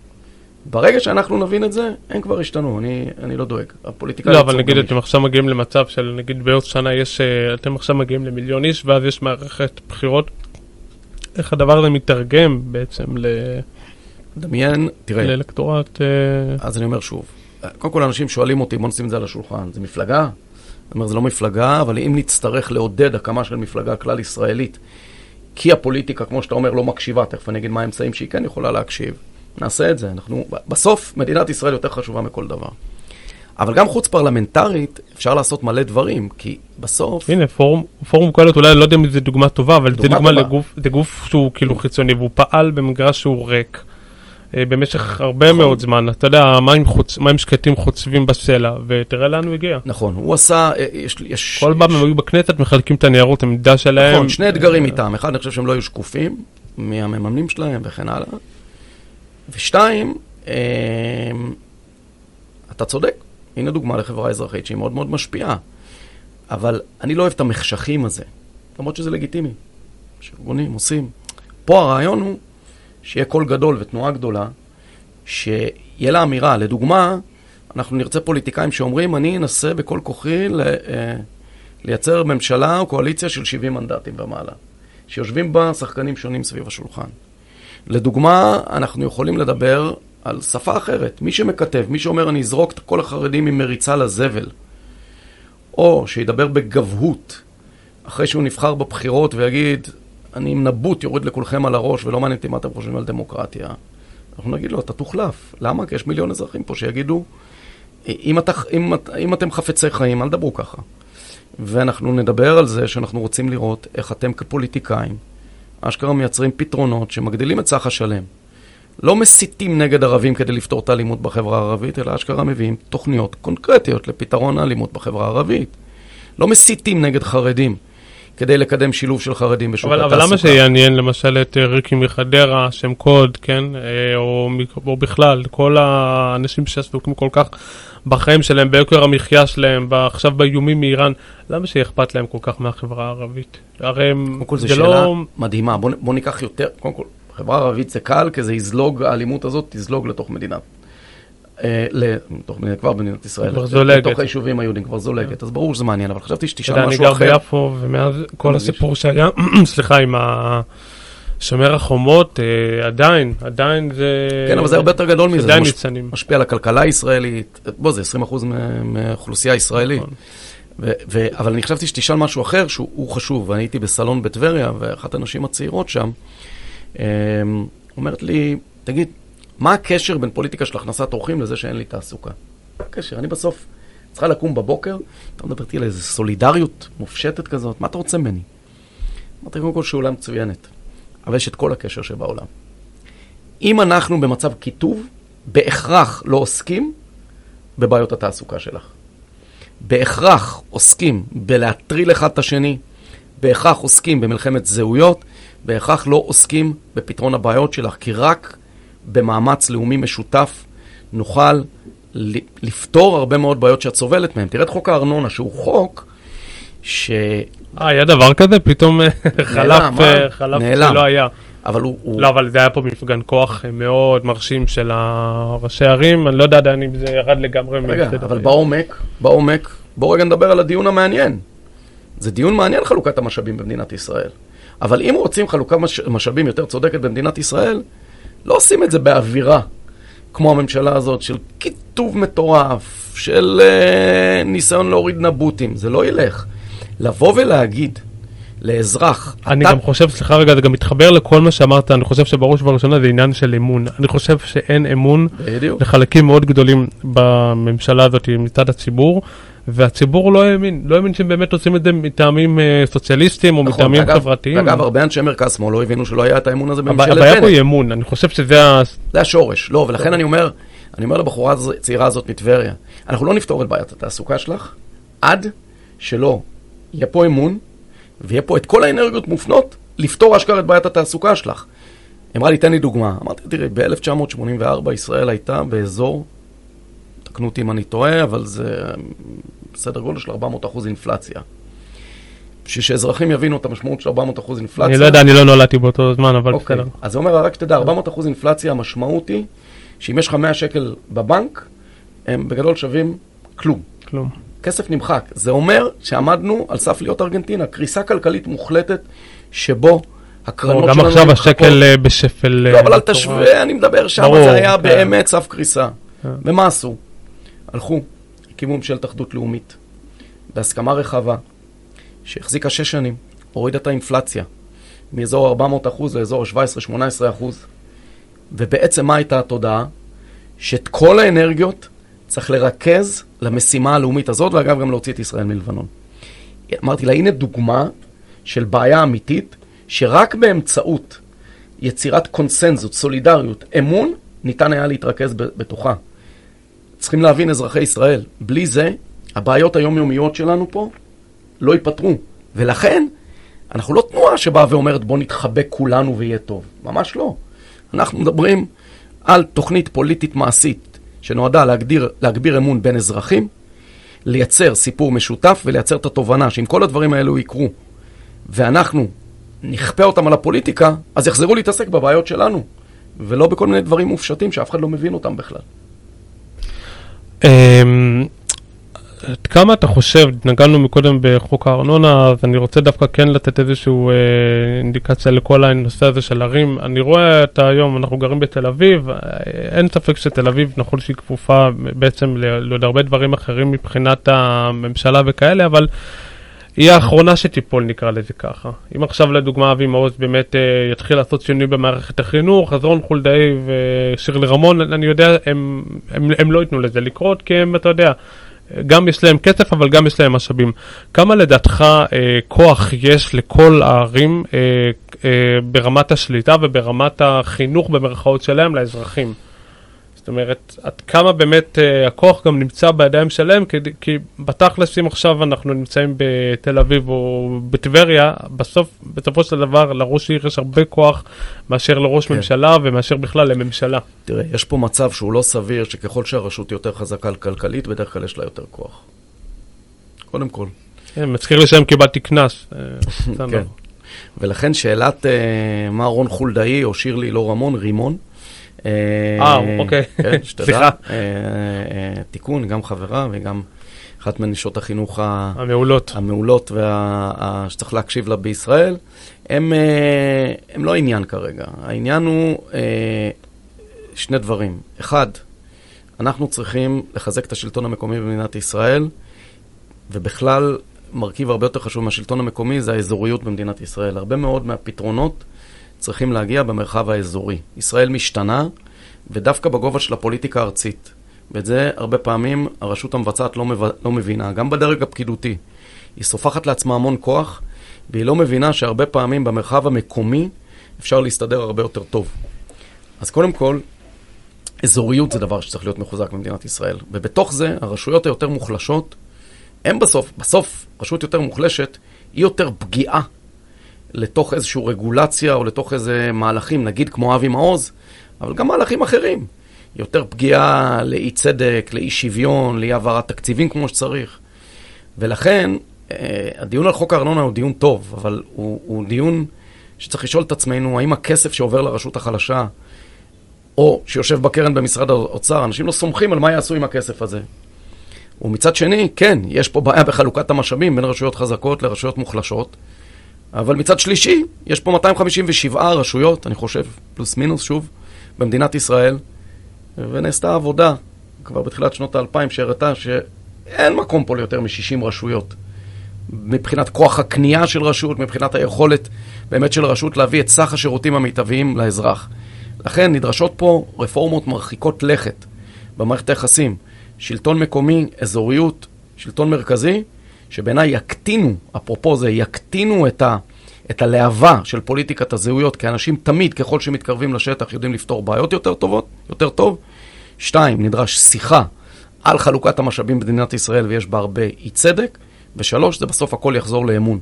A: ברגע שאנחנו נבין את זה, הם כבר השתנו, אני, אני לא דואג. הפוליטיקאים...
B: לא, אבל נגיד אתם עכשיו מגיעים למצב של, נגיד בעוד שנה יש, אה, אתם עכשיו מגיעים למיליון איש, ואז יש מערכת בחירות. איך הדבר הזה מתרגם בעצם ל...
A: דמיין, תראה.
B: לאלקטורט... אה,
A: אז אני אומר שוב, קודם כל אנשים שואלים אותי, בוא נשים את זה על השולחן, זה מפלגה? אני אומר, זה לא מפלגה, אבל אם נצטרך לעודד הקמה של מפלגה כלל ישראלית, כי הפוליטיקה, כמו שאתה אומר, לא מקשיבה, תכף אני אגיד מה האמצעים שהיא כן יכולה להקשיב. נעשה את זה. אנחנו, בסוף, מדינת ישראל יותר חשובה מכל דבר. אבל גם חוץ פרלמנטרית אפשר לעשות מלא דברים, כי בסוף...
B: הנה, פורום, פורום קהלת, אולי לא יודע אם זו דוגמה טובה, אבל
A: דוגמה
B: זה דוגמה
A: טובה.
B: לגוף, זה גוף שהוא כאילו חיצוני, והוא פעל במגרש שהוא ריק. אה, במשך הרבה
A: נכון.
B: מאוד זמן, אתה יודע, מים, חוצ... מים שקטים חוצבים בסלע, ותראה לאן הוא הגיע.
A: נכון, הוא עשה, אה, יש, יש,
B: כל פעם הם היו בכנסת, מחלקים את הניירות עמדה שלהם.
A: נכון, שני אתגרים איתם. אחד, אני חושב שהם לא היו שקופים מהמממנים שלהם וכן הלאה. ושתיים, אה, אתה צודק, הנה דוגמה לחברה אזרחית שהיא מאוד מאוד משפיעה. אבל אני לא אוהב את המחשכים הזה, למרות שזה לגיטימי, שארגונים עושים. פה הרעיון הוא שיהיה קול גדול ותנועה גדולה, שיהיה לה אמירה. לדוגמה, אנחנו נרצה פוליטיקאים שאומרים, אני אנסה בכל כוחי ל, אה, לייצר ממשלה או קואליציה של 70 מנדטים ומעלה, שיושבים בה שחקנים שונים סביב השולחן. לדוגמה, אנחנו יכולים לדבר על שפה אחרת. מי שמכתב, מי שאומר, אני אזרוק את כל החרדים עם מריצה לזבל, או שידבר בגבהות, אחרי שהוא נבחר בבחירות ויגיד, אני עם נבוט יורד לכולכם על הראש ולא מעניין אותי מה אתם חושבים על דמוקרטיה. אנחנו נגיד לו, אתה תוחלף. למה? כי יש מיליון אזרחים פה שיגידו, אם, אתה, אם, אם אתם חפצי חיים, אל תדברו ככה. ואנחנו נדבר על זה שאנחנו רוצים לראות איך אתם כפוליטיקאים, אשכרה מייצרים פתרונות שמגדילים את סך השלם. לא מסיתים נגד ערבים כדי לפתור את האלימות בחברה הערבית, אלא אשכרה מביאים תוכניות קונקרטיות לפתרון האלימות בחברה הערבית. לא מסיתים נגד חרדים כדי לקדם שילוב של חרדים בשוק התעסוקה.
B: אבל למה שיעניין למשל את ריקי מחדרה, שם קוד, כן, אה, או, או בכלל, כל האנשים שעסוקים כל כך בחיים שלהם, ביוקר המחיה שלהם, עכשיו באיומים מאיראן, למה שיהיה אכפת להם כל כך מהחברה הערבית? הרי הם-
A: קודם כל זו
B: זה
A: שאלה
B: לא...
A: מדהימה. בוא, נ- בוא ניקח יותר, קודם כל, חברה ערבית זה קל, כי זה יזלוג, האלימות הזאת תזלוג לתוך מדינה. אה, לתוך כבר במדינת ישראל. לתוך היישובים היהודים כבר זולגת, אז ברור שזה מעניין, אבל חשבתי שתשאל
B: יודע, אני
A: משהו
B: גר
A: אחר.
B: ביפו, ומאז כל. הסיפור שהיה, סליחה, עם ה... שומר החומות, אה, עדיין, עדיין זה...
A: כן, אבל זה הרבה יותר גדול מזה. זה מש-. משפיע על הכלכלה הישראלית. בוא, זה 20% מה- מהאוכלוסייה הישראלית.
B: נכון.
A: ו- ו- אבל אני חשבתי שתשאל משהו אחר שהוא הוא חשוב, ואני הייתי בסלון בטבריה, ואחת הנשים הצעירות שם אמ, אומרת לי, תגיד, מה הקשר בין פוליטיקה של הכנסת אורחים לזה שאין לי תעסוקה? מה הקשר? אני בסוף צריכה לקום בבוקר, אתה מדבר איתי על איזו סולידריות מופשטת כזאת, מה אתה רוצה ממני? אמרתי, קודם כל שאלה מצוינת, אבל יש את כל הקשר שבעולם. אם אנחנו במצב קיטוב, בהכרח לא עוסקים בבעיות התעסוקה שלך. בהכרח עוסקים בלהטריל אחד את השני, בהכרח עוסקים במלחמת זהויות, בהכרח לא עוסקים בפתרון הבעיות שלך, כי רק במאמץ לאומי משותף נוכל לפתור הרבה מאוד בעיות שאת סובלת מהן. תראה את חוק הארנונה, שהוא חוק ש...
B: אה, היה דבר כזה? פתאום אה, חלף, אה,
A: אה?
B: חלף,
A: נעלם.
B: לא היה.
A: אבל הוא... הוא...
B: לא, אבל זה היה פה מפגן כוח מאוד מרשים של הראשי ערים, אני לא יודע עדיין אם זה ירד לגמרי.
A: רגע, אבל. בעומק, בעומק, בואו רגע נדבר על הדיון המעניין. זה דיון מעניין חלוקת המשאבים במדינת ישראל. אבל אם רוצים חלוקת מש... משאבים יותר צודקת במדינת ישראל, לא עושים את זה באווירה, כמו הממשלה הזאת, של קיטוב מטורף, של אה, ניסיון להוריד נבוטים. זה לא ילך. לבוא ולהגיד לאזרח,
B: אני
A: אתה
B: גם חושב, סליחה רגע, זה גם מתחבר לכל מה שאמרת, אני חושב שבראש ובראשונה זה עניין של אמון. אני חושב שאין אמון
A: בדיוק.
B: לחלקים מאוד גדולים בממשלה הזאת מצד הציבור, והציבור לא האמין, לא האמין שהם באמת עושים את זה מטעמים אה, סוציאליסטיים או
A: נכון,
B: מטעמים
A: ואגב-
B: חברתיים.
A: ואגב, הרבה אנשי מרכז שמאל לא הבינו שלא היה את האמון הזה בממשלת
B: הבעיה פה
A: בנט.
B: היא אמון, אני חושב שזה ה...
A: זה השורש. לא, ולכן אני אומר, אני אומר לבחורה הצעירה הזאת מטבריה, אנחנו לא נפתור את בעיית התעסוקה שלך עד שלא יהיה פה אמון, ויהיה פה את כל האנרגיות מופנות לפתור אשכרה את בעיית התעסוקה שלך. אמרה לי, תן לי דוגמה. אמרתי, תראי, ב-1984 ישראל הייתה באזור, תקנו אותי אם אני טועה, אבל זה סדר גודל של 400 אחוז אינפלציה. בשביל שאזרחים יבינו את המשמעות של 400 אחוז אינפלציה.
B: אני לא יודע, אני לא נולדתי באותו זמן, אבל
A: אוקיי,
B: בסדר.
A: אז זה אומר, רק שתדע, 400 אחוז אינפלציה, המשמעות היא שאם יש לך 100 שקל בבנק, הם בגדול שווים כלום.
B: כלום.
A: כסף נמחק. זה אומר שעמדנו על סף להיות ארגנטינה, קריסה כלכלית מוחלטת, שבו הקרנות
B: גם
A: שלנו
B: עכשיו
A: נמחקות.
B: השקל אה, בשפל...
A: לא,
B: אה,
A: אבל אל
B: מטורף.
A: תשווה, אני מדבר שם, זה היה
B: כן.
A: באמת סף קריסה.
B: כן.
A: ומה עשו? הלכו, הקימו ממשלת אחדות לאומית, בהסכמה רחבה, שהחזיקה שש שנים, הורידה את האינפלציה מאזור 400 אחוז לאזור 17-18 אחוז, ובעצם מה הייתה התודעה? שאת כל האנרגיות צריך לרכז למשימה הלאומית הזאת, ואגב, גם להוציא את ישראל מלבנון. אמרתי לה, הנה דוגמה של בעיה אמיתית, שרק באמצעות יצירת קונסנזוס, סולידריות, אמון, ניתן היה להתרכז בתוכה. צריכים להבין, אזרחי ישראל, בלי זה, הבעיות היומיומיות שלנו פה לא ייפתרו. ולכן, אנחנו לא תנועה שבאה ואומרת בוא נתחבק כולנו ויהיה טוב. ממש לא. אנחנו מדברים על תוכנית פוליטית מעשית שנועדה להגדיר, להגביר אמון בין אזרחים, לייצר סיפור משותף ולייצר את התובנה שאם כל הדברים האלו יקרו ואנחנו נכפה אותם על הפוליטיקה, אז יחזרו להתעסק בבעיות שלנו, ולא בכל מיני דברים מופשטים שאף אחד לא מבין אותם בכלל.
B: אמ, עד כמה אתה חושב, נגענו מקודם בחוק הארנונה, אז אני רוצה דווקא כן לתת איזושהי אה, אינדיקציה לכל הנושא הזה של ערים. אני רואה את היום, אנחנו גרים בתל אביב, אה, אין ספק שתל אביב, נכון שהיא כפופה בעצם לעוד הרבה דברים אחרים מבחינת הממשלה וכאלה, אבל היא האחרונה שתיפול, נקרא לזה ככה. אם עכשיו לדוגמה אבי מעוז באמת אה, יתחיל לעשות שינוי במערכת החינוך, אז רון חולדאי ושירלי רמון, אני יודע, הם, הם, הם לא ייתנו לזה לקרות, כי הם, אתה יודע, גם יש להם כסף, אבל גם יש להם משאבים. כמה לדעתך אה, כוח יש לכל הערים אה, אה, ברמת השליטה וברמת החינוך במרכאות שלהם לאזרחים? זאת אומרת, עד כמה באמת uh, הכוח גם נמצא בידיים שלהם, כי, כי בתכלס אם עכשיו אנחנו נמצאים בתל אביב או בטבריה, בסוף, בסופו של דבר לראש עיר יש הרבה כוח מאשר לראש כן. ממשלה ומאשר בכלל לממשלה.
A: תראה, יש פה מצב שהוא לא סביר, שככל שהרשות יותר חזקה כלכלית, בדרך כלל יש לה יותר כוח. קודם כל.
B: כן, מזכיר לי שהם קיבלתי קנס.
A: אה, כן. ולכן שאלת uh, מה רון חולדאי או שירלי לא רמון, רימון,
B: אה, אה, אוקיי. כן,
A: סליחה. אה, אה, תיקון, גם חברה וגם אחת מנשות החינוך
B: המעולות,
A: המעולות שצריך להקשיב לה בישראל, הם, הם לא העניין כרגע. העניין הוא שני דברים. אחד, אנחנו צריכים לחזק את השלטון המקומי במדינת ישראל, ובכלל, מרכיב הרבה יותר חשוב מהשלטון המקומי זה האזוריות במדינת ישראל. הרבה מאוד מהפתרונות צריכים להגיע במרחב האזורי. ישראל משתנה, ודווקא בגובה של הפוליטיקה הארצית. ואת זה הרבה פעמים הרשות המבצעת לא, מב... לא מבינה, גם בדרג הפקידותי. היא סופחת לעצמה המון כוח, והיא לא מבינה שהרבה פעמים במרחב המקומי אפשר להסתדר הרבה יותר טוב. אז קודם כל, אזוריות זה דבר שצריך להיות מחוזק במדינת ישראל. ובתוך זה, הרשויות היותר מוחלשות, הן בסוף, בסוף, רשות יותר מוחלשת, היא יותר פגיעה לתוך איזושהי רגולציה או לתוך איזה מהלכים, נגיד כמו אבי מעוז, אבל גם מהלכים אחרים. יותר פגיעה לאי צדק, לאי שוויון, לאי העברת תקציבים כמו שצריך. ולכן, אה, הדיון על חוק הארנונה הוא דיון טוב, אבל הוא, הוא דיון שצריך לשאול את עצמנו, האם הכסף שעובר לרשות החלשה, או שיושב בקרן במשרד האוצר, אנשים לא סומכים על מה יעשו עם הכסף הזה. ומצד שני, כן, יש פה בעיה בחלוקת המשאבים בין רשויות חזקות לרשויות מוחלשות. אבל מצד שלישי, יש פה 257 רשויות, אני חושב, פלוס מינוס, שוב, במדינת ישראל, ונעשתה עבודה כבר בתחילת שנות האלפיים שהראתה שאין מקום פה ליותר מ-60 רשויות. מבחינת כוח הקנייה של רשות, מבחינת היכולת באמת של רשות להביא את סך השירותים המיטביים לאזרח. לכן נדרשות פה רפורמות מרחיקות לכת במערכת היחסים. שלטון מקומי, אזוריות, שלטון מרכזי, שבעיניי יקטינו, אפרופו זה, יקטינו את, ה, את הלהבה של פוליטיקת הזהויות, כי אנשים תמיד, ככל שמתקרבים לשטח, יודעים לפתור בעיות יותר טובות, יותר טוב. שתיים, נדרש שיחה על חלוקת המשאבים במדינת ישראל, ויש בה הרבה אי צדק. ושלוש, זה בסוף הכל יחזור לאמון.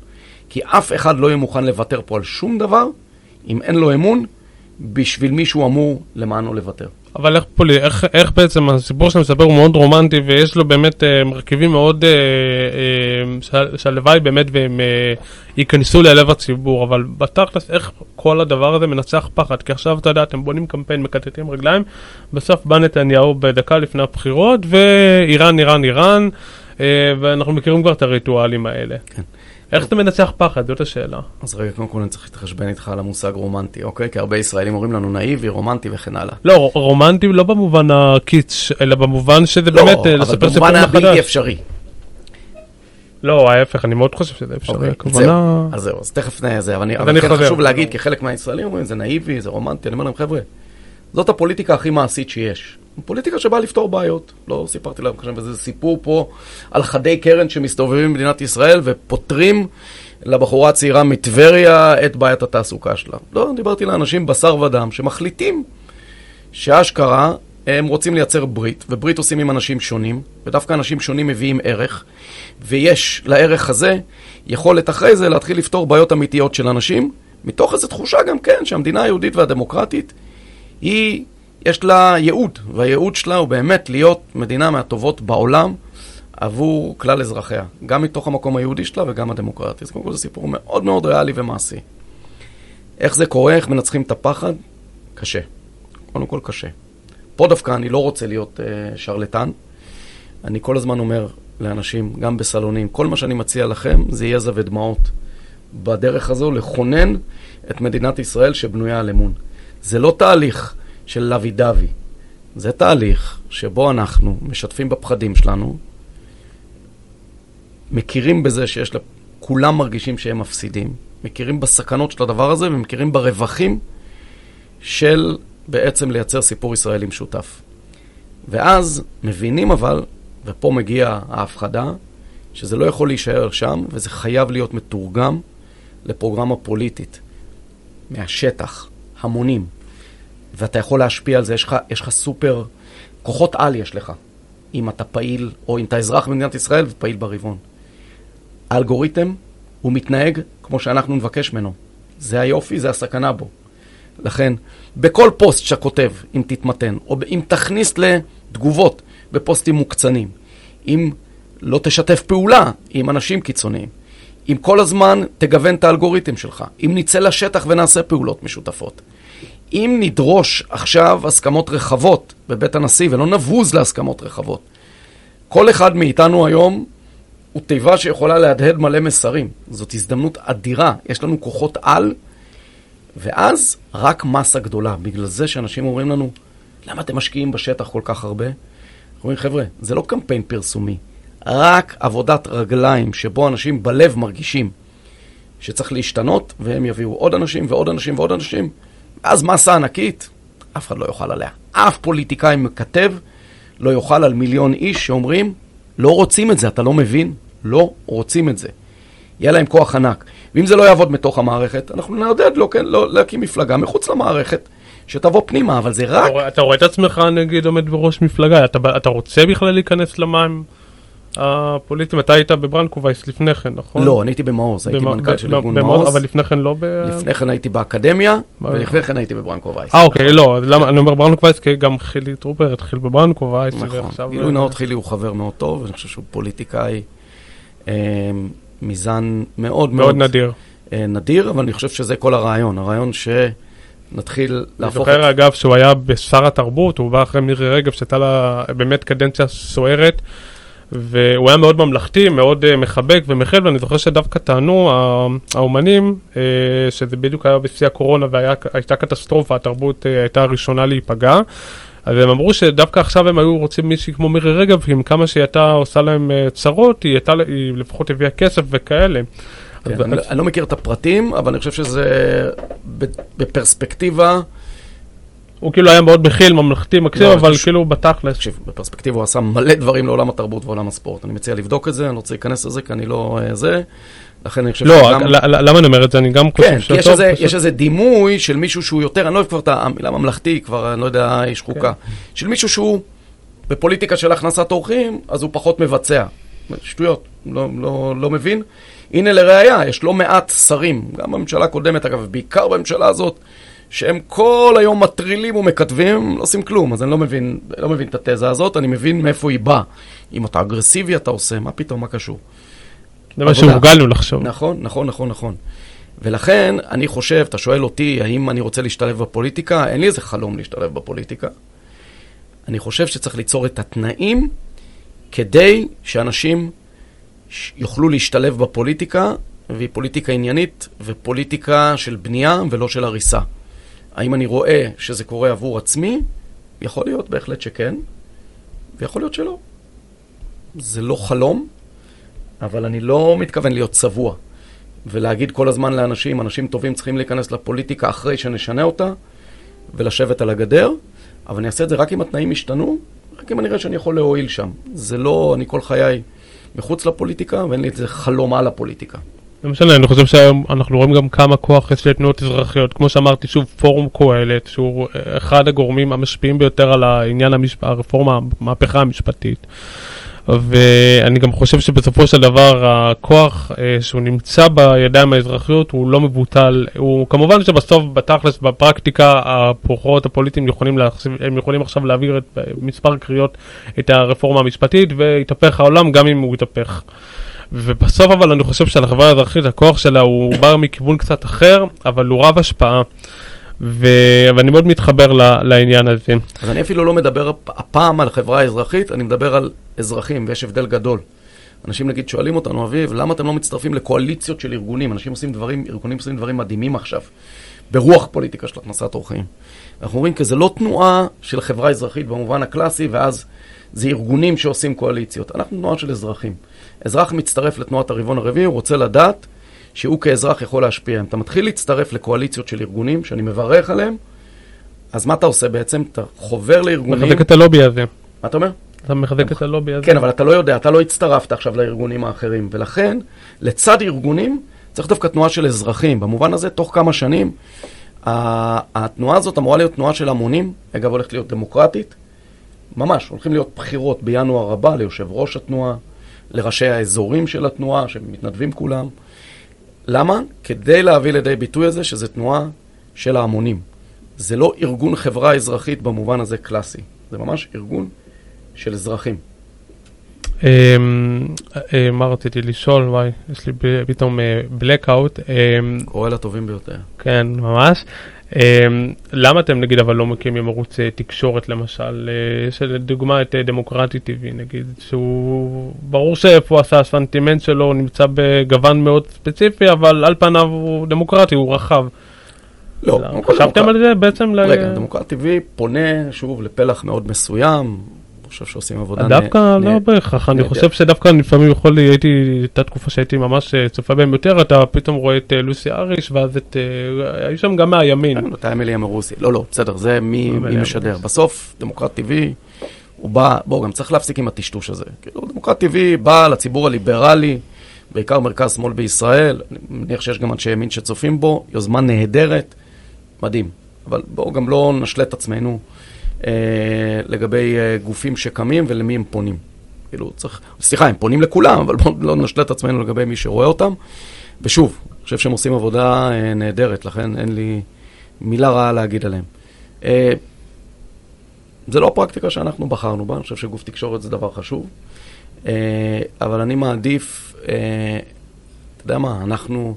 A: כי אף אחד לא יהיה מוכן לוותר פה על שום דבר, אם אין לו אמון, בשביל מישהו אמור למענו לוותר.
B: אבל איך פולי, איך, איך בעצם הסיפור שאתה מספר הוא מאוד רומנטי ויש לו באמת אה, מרכיבים מאוד, אה, אה, שהלוואי באמת והם אה, ייכנסו ללב הציבור, אבל בתכלס איך כל הדבר הזה מנצח פחד, כי עכשיו אתה יודע, אתם בונים קמפיין, מקטטים רגליים, בסוף בא נתניהו בדקה לפני הבחירות ואיראן, איראן, איראן, אה, ואנחנו מכירים כבר את הריטואלים האלה. כן. איך אתה מנצח פחד? זאת השאלה.
A: אז רגע, קודם כל אני צריך להתחשבן איתך על המושג רומנטי, אוקיי? כי הרבה ישראלים אומרים לנו נאיבי, רומנטי וכן הלאה.
B: לא, רומנטי לא במובן הקיץ, אלא במובן שזה
A: לא,
B: באמת אה, לספר סיפור
A: מחדש. לא, אבל במובן הבלתי אפשרי.
B: לא, ההפך, אני מאוד חושב שזה אפשרי. אוקיי,
A: הכוונה... אז זהו, אז תכף זה, אבל, אני, כן חשוב להגיד, כי חלק מהישראלים אומרים, זה נאיבי, זה רומנטי, אני אומר להם, חבר'ה, זאת הפוליטיקה הכי מעשית שיש. פוליטיקה שבאה לפתור בעיות. לא סיפרתי לכם עכשיו איזה סיפור פה על חדי קרן שמסתובבים במדינת ישראל ופותרים לבחורה הצעירה מטבריה את בעיית התעסוקה שלה. לא, דיברתי לאנשים בשר ודם שמחליטים שאשכרה הם רוצים לייצר ברית, וברית עושים עם אנשים שונים, ודווקא אנשים שונים מביאים ערך, ויש לערך הזה יכולת אחרי זה להתחיל לפתור בעיות אמיתיות של אנשים, מתוך איזו תחושה גם כן שהמדינה היהודית והדמוקרטית היא, יש לה ייעוד, והייעוד שלה הוא באמת להיות מדינה מהטובות בעולם עבור כלל אזרחיה, גם מתוך המקום היהודי שלה וגם הדמוקרטי. אז קודם כל זה סיפור מאוד מאוד ריאלי ומעשי. איך זה קורה, איך מנצחים את הפחד? קשה. קודם כל קשה. פה דווקא אני לא רוצה להיות uh, שרלטן. אני כל הזמן אומר לאנשים, גם בסלונים, כל מה שאני מציע לכם זה יזע ודמעות. בדרך הזו לכונן את מדינת ישראל שבנויה על אמון. זה לא תהליך של לוי דווי, זה תהליך שבו אנחנו משתפים בפחדים שלנו, מכירים בזה שיש, לה... כולם מרגישים שהם מפסידים, מכירים בסכנות של הדבר הזה ומכירים ברווחים של בעצם לייצר סיפור ישראלי משותף. ואז מבינים אבל, ופה מגיעה ההפחדה, שזה לא יכול להישאר שם, וזה חייב להיות מתורגם לפרוגרמה פוליטית, מהשטח, המונים. ואתה יכול להשפיע על זה, יש לך, יש לך סופר, כוחות על יש לך, אם אתה פעיל, או אם אתה אזרח במדינת ישראל ופעיל ברבעון. האלגוריתם, הוא מתנהג כמו שאנחנו נבקש ממנו. זה היופי, זה הסכנה בו. לכן, בכל פוסט שאתה כותב, אם תתמתן, או אם תכניס לתגובות בפוסטים מוקצנים, אם לא תשתף פעולה עם אנשים קיצוניים, אם כל הזמן תגוון את האלגוריתם שלך, אם נצא לשטח ונעשה פעולות משותפות, אם נדרוש עכשיו הסכמות רחבות בבית הנשיא ולא נבוז להסכמות רחבות, כל אחד מאיתנו היום הוא תיבה שיכולה להדהד מלא מסרים. זאת הזדמנות אדירה. יש לנו כוחות על ואז רק מסה גדולה. בגלל זה שאנשים אומרים לנו, למה אתם משקיעים בשטח כל כך הרבה? אומרים, חבר'ה, זה לא קמפיין פרסומי, רק עבודת רגליים שבו אנשים בלב מרגישים שצריך להשתנות, והם יביאו עוד אנשים ועוד אנשים ועוד אנשים, ואז מסה ענקית, אף אחד לא יוכל עליה. אף פוליטיקאי מכהן לא יוכל על מיליון איש שאומרים, לא רוצים את זה, אתה לא מבין? לא רוצים את זה. יהיה להם כוח ענק. ואם זה לא יעבוד מתוך המערכת, אנחנו נעודד לו, כן, לא להקים מפלגה מחוץ למערכת, שתבוא פנימה, אבל זה רק...
B: אתה, אתה רואה את עצמך, נגיד, עומד בראש מפלגה, אתה, אתה רוצה בכלל להיכנס למים הפוליטיים? אתה היית בברנקו וייס לפני כן, נכון?
A: לא, אני הייתי במעוז, הייתי מנכ"ל של ארגון מעוז.
B: אבל לפני כן לא ב...
A: לפני כן הייתי באקדמיה, ולפני כן הייתי בברנקו וייס.
B: אה, אוקיי, לא, אני אומר ברנקו וייס, כי גם חילי טרופר התחיל בברנקו וייס.
A: נכון, גילוי נאות חילי הוא חבר מאוד טוב, אני חושב שהוא פוליטיקאי. אמ, מזן מאוד מאוד...
B: נדיר.
A: אה, נדיר, אבל אני חושב שזה כל הרעיון. הרעיון שנתחיל להפוך...
B: אני זוכר. אגב, שהוא היה שר התרבות, הוא בא אחרי מירי רגב, שהייתה לה באמת קדנציה סוערת. והוא היה מאוד ממלכתי, מאוד uh, מחבק ומכיל, ואני זוכר שדווקא טענו האומנים, uh, שזה בדיוק היה בשיא הקורונה והייתה קטסטרופה, התרבות uh, הייתה הראשונה להיפגע. אז הם אמרו שדווקא עכשיו הם היו רוצים מישהי כמו מירי רגב, עם כמה שהיא הייתה עושה להם uh, צרות, היא, הייתה, היא לפחות הביאה כסף וכאלה.
A: כן, אני, לא- אני לא מכיר את הפרטים, אבל אני חושב שזה בפרספקטיבה...
B: הוא כאילו היה מאוד מכיל, ממלכתי, מקשיב, לא, אבל ש... כאילו בתכלס.
A: תקשיב, בפרספקטיבה הוא עשה מלא דברים לעולם התרבות ועולם הספורט. אני מציע לבדוק את זה, אני לא רוצה להיכנס לזה, כי אני לא uh, זה. לכן אני חושב
B: לא, שגם... לא, למה אני אומר את זה? אני גם
A: חושב כן, כי יש, איזה, יש איזה דימוי של מישהו שהוא יותר, אני לא אוהב כבר את המילה ממלכתי, כבר אני לא יודע, איש חוקה. כן. של מישהו שהוא בפוליטיקה של הכנסת אורחים, אז הוא פחות מבצע. שטויות, לא, לא, לא מבין. הנה לראיה, יש לא מעט שרים, גם בממשלה הקודמת אגב, בעיקר בממשלה הזאת, שהם כל היום מטרילים ומכתבים, לא עושים כלום, אז אני לא מבין, לא מבין את התזה הזאת, אני מבין מאיפה היא באה. אם אתה אגרסיבי אתה עושה, מה פתאום, מה קשור?
B: זה מה שהורגלנו לחשוב.
A: נכון, נכון, נכון, נכון. ולכן, אני חושב, אתה שואל אותי, האם אני רוצה להשתלב בפוליטיקה? אין לי איזה חלום להשתלב בפוליטיקה. אני חושב שצריך ליצור את התנאים כדי שאנשים יוכלו להשתלב בפוליטיקה, והיא פוליטיקה עניינית ופוליטיקה של בנייה ולא של הריסה. האם אני רואה שזה קורה עבור עצמי? יכול להיות, בהחלט שכן, ויכול להיות שלא. זה לא חלום, אבל אני לא מתכוון להיות צבוע. ולהגיד כל הזמן לאנשים, אנשים טובים צריכים להיכנס לפוליטיקה אחרי שנשנה אותה, ולשבת על הגדר, אבל אני אעשה את זה רק אם התנאים ישתנו, רק אם אני אראה שאני יכול להועיל שם. זה לא, אני כל חיי מחוץ לפוליטיקה, ואין לי איזה חלום על הפוליטיקה.
B: לא משנה, אני חושב שהיום אנחנו רואים גם כמה כוח יש לתנועות אזרחיות. כמו שאמרתי, שוב, פורום קהלת, שהוא אחד הגורמים המשפיעים ביותר על העניין המשפ... הרפורמה, המהפכה המשפטית. ואני גם חושב שבסופו של דבר הכוח אה, שהוא נמצא בידיים האזרחיות הוא לא מבוטל. הוא כמובן שבסוף, בתכלס, בפרקטיקה, הכוחות הפוליטיים יכולים, להחשיב, הם יכולים עכשיו להעביר את מספר קריאות את הרפורמה המשפטית ויתהפך העולם גם אם הוא יתהפך. ובסוף אבל אני חושב שעל האזרחית הכוח שלה הוא בא מכיוון קצת אחר, אבל הוא רב השפעה. ו... ואני מאוד מתחבר ל... לעניין הזה.
A: אז אני אפילו לא מדבר הפעם על חברה אזרחית, אני מדבר על אזרחים, ויש הבדל גדול. אנשים נגיד שואלים אותנו, אביב, למה אתם לא מצטרפים לקואליציות של ארגונים? אנשים עושים דברים, ארגונים עושים דברים מדהימים עכשיו, ברוח פוליטיקה של הכנסת אורחים. אנחנו אומרים, כי זה לא תנועה של חברה אזרחית במובן הקלאסי, ואז זה ארגונים שעושים קואליציות. אנחנו תנועה של אזרחים. אזרח מצטרף לתנועת הרבעון הרביעי, הוא רוצה לדעת שהוא כאזרח יכול להשפיע. אם אתה מתחיל להצטרף לקואליציות של ארגונים, שאני מברך עליהם, אז מה אתה עושה בעצם? אתה חובר לארגונים...
B: מחזק את הלובי הזה.
A: מה אתה אומר?
B: אתה מחזק את הלובי הזה.
A: כן, אבל אתה לא יודע, אתה לא הצטרפת עכשיו לארגונים האחרים, ולכן, לצד ארגונים, צריך דווקא תנועה של אזרחים. במובן הזה, תוך כמה שנים, התנועה הזאת אמורה להיות תנועה של המונים, אגב, הולכת להיות דמוקרטית, ממש, הולכים להיות בחירות בינואר הבא ליושב ראש התנועה, לראשי האזורים של התנועה, שמתנדבים כולם. למה? כדי להביא לידי ביטוי הזה שזו תנועה של ההמונים. זה לא ארגון חברה אזרחית במובן הזה קלאסי, זה ממש ארגון של אזרחים.
B: אמ, אה, מה רציתי לשאול? וואי, יש לי פתאום blackout. אמ,
A: קורא לטובים ביותר.
B: כן, ממש. Um, למה אתם נגיד אבל לא מקימים ערוץ uh, תקשורת למשל? יש לדוגמה את uh, דמוקרטי TV נגיד, שהוא ברור שאיפה הוא עשה הסנטימנט שלו, הוא נמצא בגוון מאוד ספציפי, אבל על פניו הוא דמוקרטי, הוא רחב.
A: לא,
B: לא חשבתם על זה בעצם?
A: רגע, דמוקרטי TV פונה שוב לפלח מאוד מסוים, חושב שעושים עבודה
B: דווקא לא בהכרח, אני חושב שדווקא לפעמים יכול, הייתי, הייתה תקופה שהייתי ממש אה, צופה בהם יותר, אתה פתאום רואה את אה, לוסי אריש, ואז את, אה, היו שם גם מהימין.
A: כן, אתה אמיליה מרוסי, לא, לא, בסדר, זה מי משדר. בסוף, דמוקרט טבעי, הוא בא, בואו, גם צריך להפסיק עם הטשטוש הזה. כאילו, דמוקרט טבעי בא לציבור הליברלי, בעיקר מרכז-שמאל בישראל, אני מניח שיש גם אנשי ימין שצופים בו, יוזמה נהדרת, מדהים. אבל בואו גם לא נשלה את עצמנו. אה, לגבי אה, גופים שקמים ולמי הם פונים. כאילו, צריך, סליחה, הם פונים לכולם, אבל בואו לא נשלה את עצמנו לגבי מי שרואה אותם. ושוב, אני חושב שהם עושים עבודה אה, נהדרת, לכן אין לי מילה רעה להגיד עליהם. אה, זה לא הפרקטיקה שאנחנו בחרנו בה, אני חושב שגוף תקשורת זה דבר חשוב, אה, אבל אני מעדיף, אה, אתה יודע מה, אנחנו,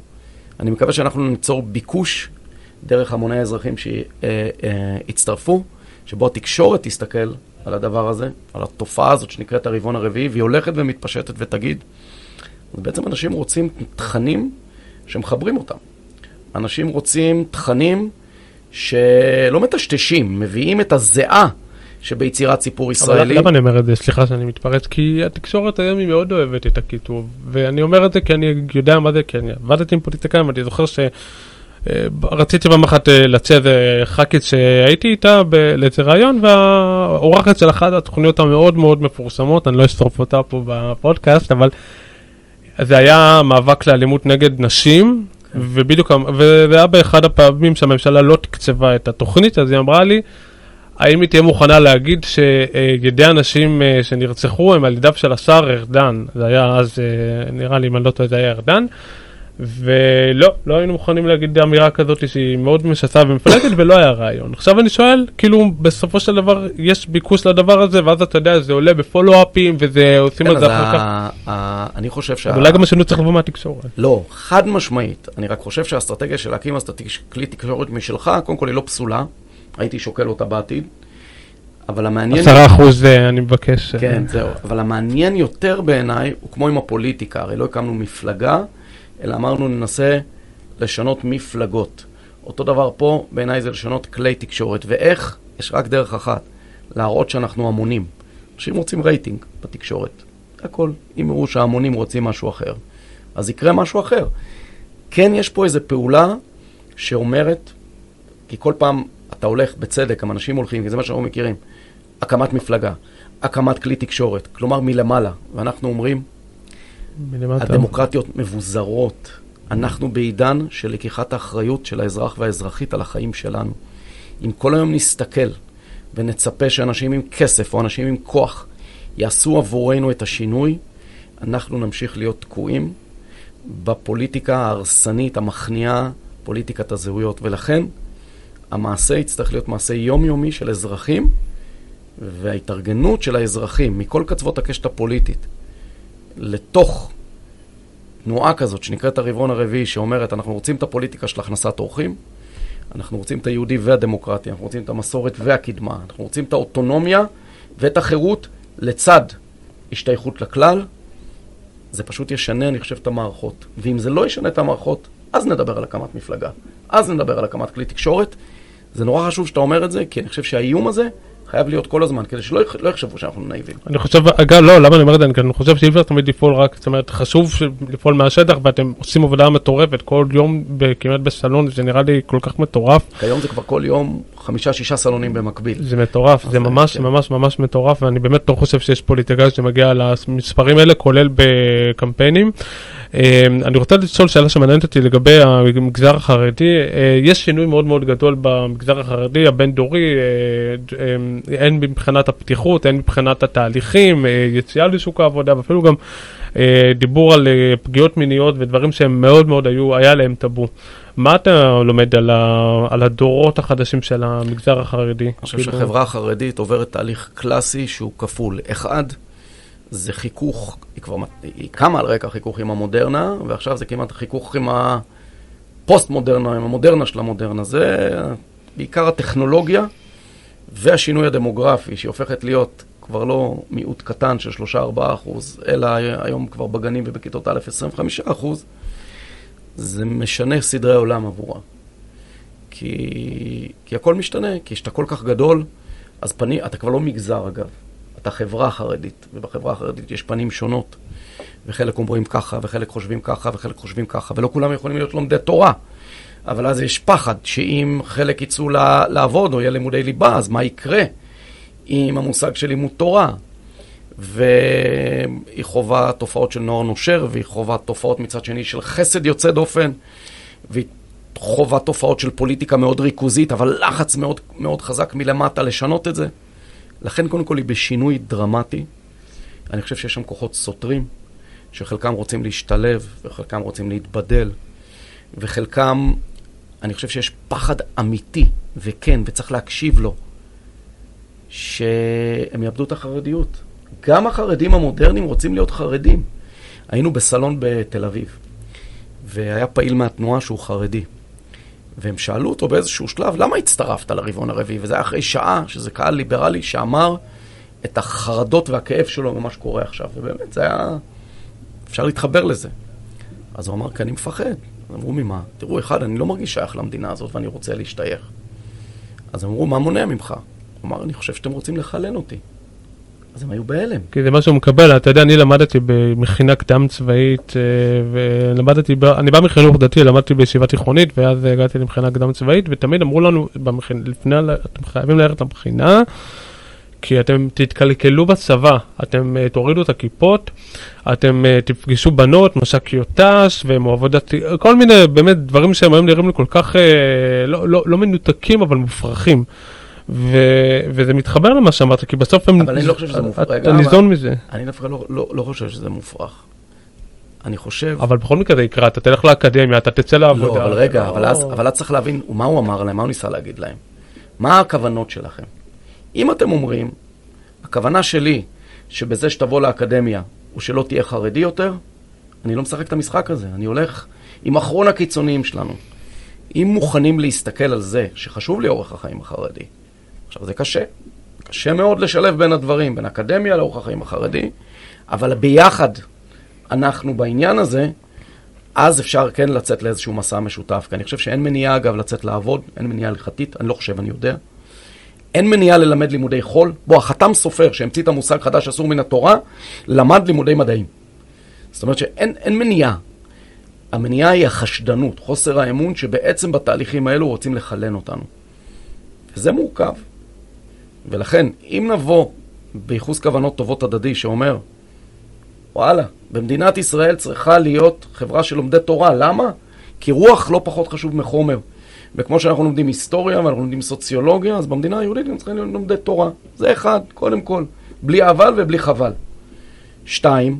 A: אני מקווה שאנחנו ניצור ביקוש דרך המוני האזרחים שיצטרפו. שבו התקשורת תסתכל על הדבר הזה, על התופעה הזאת שנקראת הרבעון הרביעי, והיא הולכת ומתפשטת ותגיד, אז בעצם אנשים רוצים תכנים שמחברים אותם. אנשים רוצים תכנים שלא מטשטשים, מביאים את הזיעה שביצירת סיפור ישראלי. אבל
B: למה אני אומר את זה? סליחה שאני מתפרץ, כי התקשורת היום היא מאוד אוהבת את הכיתוב, ואני אומר את זה כי אני יודע מה זה, כי אני עבדתי עם פוליטיקאים, ואני זוכר ש... אה, רציתי פעם אחת אה, לצאת אה, ח"כית שהייתי איתה לאיזה ראיון והאורחת של אחת התוכניות המאוד מאוד מפורסמות, אני לא אשרוף אותה פה בפודקאסט, אבל זה היה מאבק לאלימות נגד נשים. ובדיוק, וזה היה באחד הפעמים שהממשלה לא תקצבה את התוכנית, אז היא אמרה לי, האם היא תהיה מוכנה להגיד שידי אנשים שנרצחו הם על ידיו של השר ארדן, זה היה אז, נראה לי, אם אני לא טועה, זה היה ארדן. ולא, לא היינו מוכנים להגיד אמירה כזאת שהיא מאוד משסה ומפלגת ולא היה רעיון. עכשיו אני שואל, כאילו בסופו של דבר יש ביקוש לדבר הזה ואז אתה יודע זה עולה בפולו-אפים וזה עושים
A: כן,
B: על זה אחר כך.
A: אני חושב שה...
B: אולי גם השינוי צריך לבוא מהתקשורת.
A: לא, חד משמעית. אני רק חושב שהאסטרטגיה של להקים כלי תקשורת משלך, קודם כל היא לא פסולה, הייתי שוקל אותה בעתיד. אבל המעניין...
B: עשרה אחוז אה, אני מבקש.
A: כן, זהו. אבל המעניין יותר בעיניי הוא כמו עם הפוליטיקה, הרי לא הקמנו מפלגה. אלא אמרנו ננסה לשנות מפלגות. אותו דבר פה, בעיניי זה לשנות כלי תקשורת. ואיך? יש רק דרך אחת, להראות שאנחנו המונים. אנשים רוצים רייטינג בתקשורת. הכל. אם יראו שההמונים רוצים משהו אחר, אז יקרה משהו אחר. כן יש פה איזו פעולה שאומרת, כי כל פעם אתה הולך, בצדק, גם אנשים הולכים, כי זה מה שאנחנו מכירים, הקמת מפלגה, הקמת כלי תקשורת, כלומר מלמעלה. ואנחנו אומרים. הדמוקרטיות מבוזרות. אנחנו בעידן של לקיחת האחריות של האזרח והאזרחית על החיים שלנו. אם כל היום נסתכל ונצפה שאנשים עם כסף או אנשים עם כוח יעשו עבורנו את השינוי, אנחנו נמשיך להיות תקועים בפוליטיקה ההרסנית, המכניעה, פוליטיקת הזהויות. ולכן, המעשה יצטרך להיות מעשה יומיומי של אזרחים, וההתארגנות של האזרחים מכל קצוות הקשת הפוליטית לתוך תנועה כזאת שנקראת הרבעון הרביעי, שאומרת, אנחנו רוצים את הפוליטיקה של הכנסת אורחים, אנחנו רוצים את היהודי והדמוקרטיה, אנחנו רוצים את המסורת והקדמה, אנחנו רוצים את האוטונומיה ואת החירות לצד השתייכות לכלל, זה פשוט ישנה, אני חושב, את המערכות. ואם זה לא ישנה את המערכות, אז נדבר על הקמת מפלגה. אז נדבר על הקמת כלי תקשורת. זה נורא חשוב שאתה אומר את זה, כי אני חושב שהאיום הזה חייב להיות כל הזמן, כדי שלא לא יחשבו שאנחנו נאיבים.
B: אני חושב, אגב, לא, למה אני אומר את זה? אני- אני חושב שאי אפשר תמיד לפעול רק, זאת אומרת, חשוב לפעול מהשטח, ואתם עושים עבודה מטורפת כל יום כמעט בסלון, זה נראה לי כל כך מטורף.
A: כיום זה כבר כל יום חמישה-שישה סלונים במקביל.
B: זה מטורף, זה- ממש
A: כן.
B: ממש ממש מטורף, ואני באמת לא חושב שיש פוליטיקאי שמגיע למספרים האלה, כולל בקמפיינים. אה, אני רוצה לשאול שאלה שמעניינת אותי לגבי המגזר החרדי. אה, יש שינוי מאוד מאוד גדול במגזר החרדי, הבין-דורי, אה, הן מבחינת הפתיחות, הן מבחינת התהליכים, אה, יציאה לשוק העבודה, ואפילו גם דיבור על פגיעות מיניות ודברים שהם מאוד מאוד היו, היה להם טאבו. מה אתה לומד על, ה, על הדורות החדשים של המגזר החרדי?
A: אני חושב שהחברה החרדית עוברת תהליך קלאסי שהוא כפול. אחד, זה חיכוך, היא כבר היא קמה על רקע חיכוך עם המודרנה, ועכשיו זה כמעט חיכוך עם הפוסט-מודרנה, עם המודרנה של המודרנה. זה בעיקר הטכנולוגיה והשינוי הדמוגרפי, שהיא הופכת להיות כבר לא מיעוט קטן של 3-4 אחוז, אלא היום כבר בגנים ובכיתות א' 25 אחוז, זה משנה סדרי עולם עבורה. כי, כי הכל משתנה, כי כשאתה כל כך גדול, אז פני, אתה כבר לא מגזר אגב, אתה חברה חרדית, ובחברה החרדית יש פנים שונות. וחלק אומרים ככה, וחלק חושבים ככה, וחלק חושבים ככה, ולא כולם יכולים להיות לומדי תורה. אבל אז יש פחד שאם חלק יצאו לעבוד או יהיה לימודי ליבה, אז מה יקרה עם המושג של לימוד תורה? והיא חווה תופעות של נוער נושר, והיא חווה תופעות מצד שני של חסד יוצא דופן, והיא חווה תופעות של פוליטיקה מאוד ריכוזית, אבל לחץ מאוד, מאוד חזק מלמטה לשנות את זה. לכן קודם כל היא בשינוי דרמטי. אני חושב שיש שם כוחות סותרים, שחלקם רוצים להשתלב, וחלקם רוצים להתבדל, וחלקם, אני חושב שיש פחד אמיתי, וכן, וצריך להקשיב לו, שהם יאבדו את החרדיות. גם החרדים המודרניים רוצים להיות חרדים. היינו בסלון בתל אביב, והיה פעיל מהתנועה שהוא חרדי. והם שאלו אותו באיזשהו שלב, למה הצטרפת לרבעון הרביעי? וזה היה אחרי שעה, שזה קהל ליברלי שאמר את החרדות והכאב שלו ממה שקורה עכשיו. ובאמת, זה היה... אפשר להתחבר לזה. אז הוא אמר, כי אני מפחד. אז אמרו, ממה? תראו, אחד, אני לא מרגיש שייך למדינה הזאת ואני רוצה להשתייך. אז אמרו, מה מונע ממך? הוא אמר, אני חושב שאתם רוצים לחלן אותי. אז הם היו בהלם.
B: כי זה מה שהוא מקבל, אתה יודע, אני למדתי במכינה קדם צבאית, אה, ולמדתי, אני בא מחינוך דתי, למדתי בישיבה תיכונית, ואז הגעתי למכינה קדם צבאית, ותמיד אמרו לנו, במכינה, לפני, אתם חייבים ללכת למכינה, כי אתם תתקלקלו בצבא, אתם אה, תורידו את הכיפות, אתם אה, תפגשו בנות, מש"קיות ת"ש, ומאוהבות דתי, כל מיני באמת דברים שהם היום נראים לי כל כך אה, לא, לא, לא מנותקים, אבל מופרכים. ו... וזה מתחבר למה שאמרת, כי בסוף הם...
A: אבל אני לא חושב שזה מופרך.
B: אתה ניזון מזה.
A: אני דווקא לא, לא, לא חושב שזה מופרך. אני חושב...
B: אבל בכל מקרה זה יקרה, אתה תלך לאקדמיה, אתה תצא לעבודה.
A: לא, אבל רגע,
B: לא-
A: אבל אז, אבל אז צריך להבין מה הוא אמר להם, מה הוא ניסה להגיד להם. מה הכוונות שלכם? אם אתם אומרים, הכוונה שלי שבזה שתבוא לאקדמיה הוא שלא תהיה חרדי יותר, אני לא משחק את המשחק הזה, אני הולך עם אחרון הקיצוניים שלנו. אם מוכנים להסתכל על זה שחשוב לי אורח החיים החרדי, עכשיו זה קשה, קשה מאוד לשלב בין הדברים, בין אקדמיה לאורח החיים החרדי, אבל ביחד אנחנו בעניין הזה, אז אפשר כן לצאת לאיזשהו מסע משותף. כי אני חושב שאין מניעה, אגב, לצאת לעבוד, אין מניעה הלכתית, אני לא חושב, אני יודע. אין מניעה ללמד לימודי חול. בוא, החתם סופר שהמציא את המושג חדש אסור מן התורה, למד לימודי מדעים. זאת אומרת שאין אין מניעה. המניעה היא החשדנות, חוסר האמון שבעצם בתהליכים האלו רוצים לחלן אותנו. וזה מורכב. ולכן, אם נבוא בייחוס כוונות טובות הדדי שאומר, וואלה, במדינת ישראל צריכה להיות חברה של לומדי תורה. למה? כי רוח לא פחות חשוב מחומר. וכמו שאנחנו לומדים היסטוריה ואנחנו לומדים סוציולוגיה, אז במדינה היהודית גם צריכים להיות לומדי תורה. זה אחד, קודם כל. בלי אבל ובלי חבל. שתיים,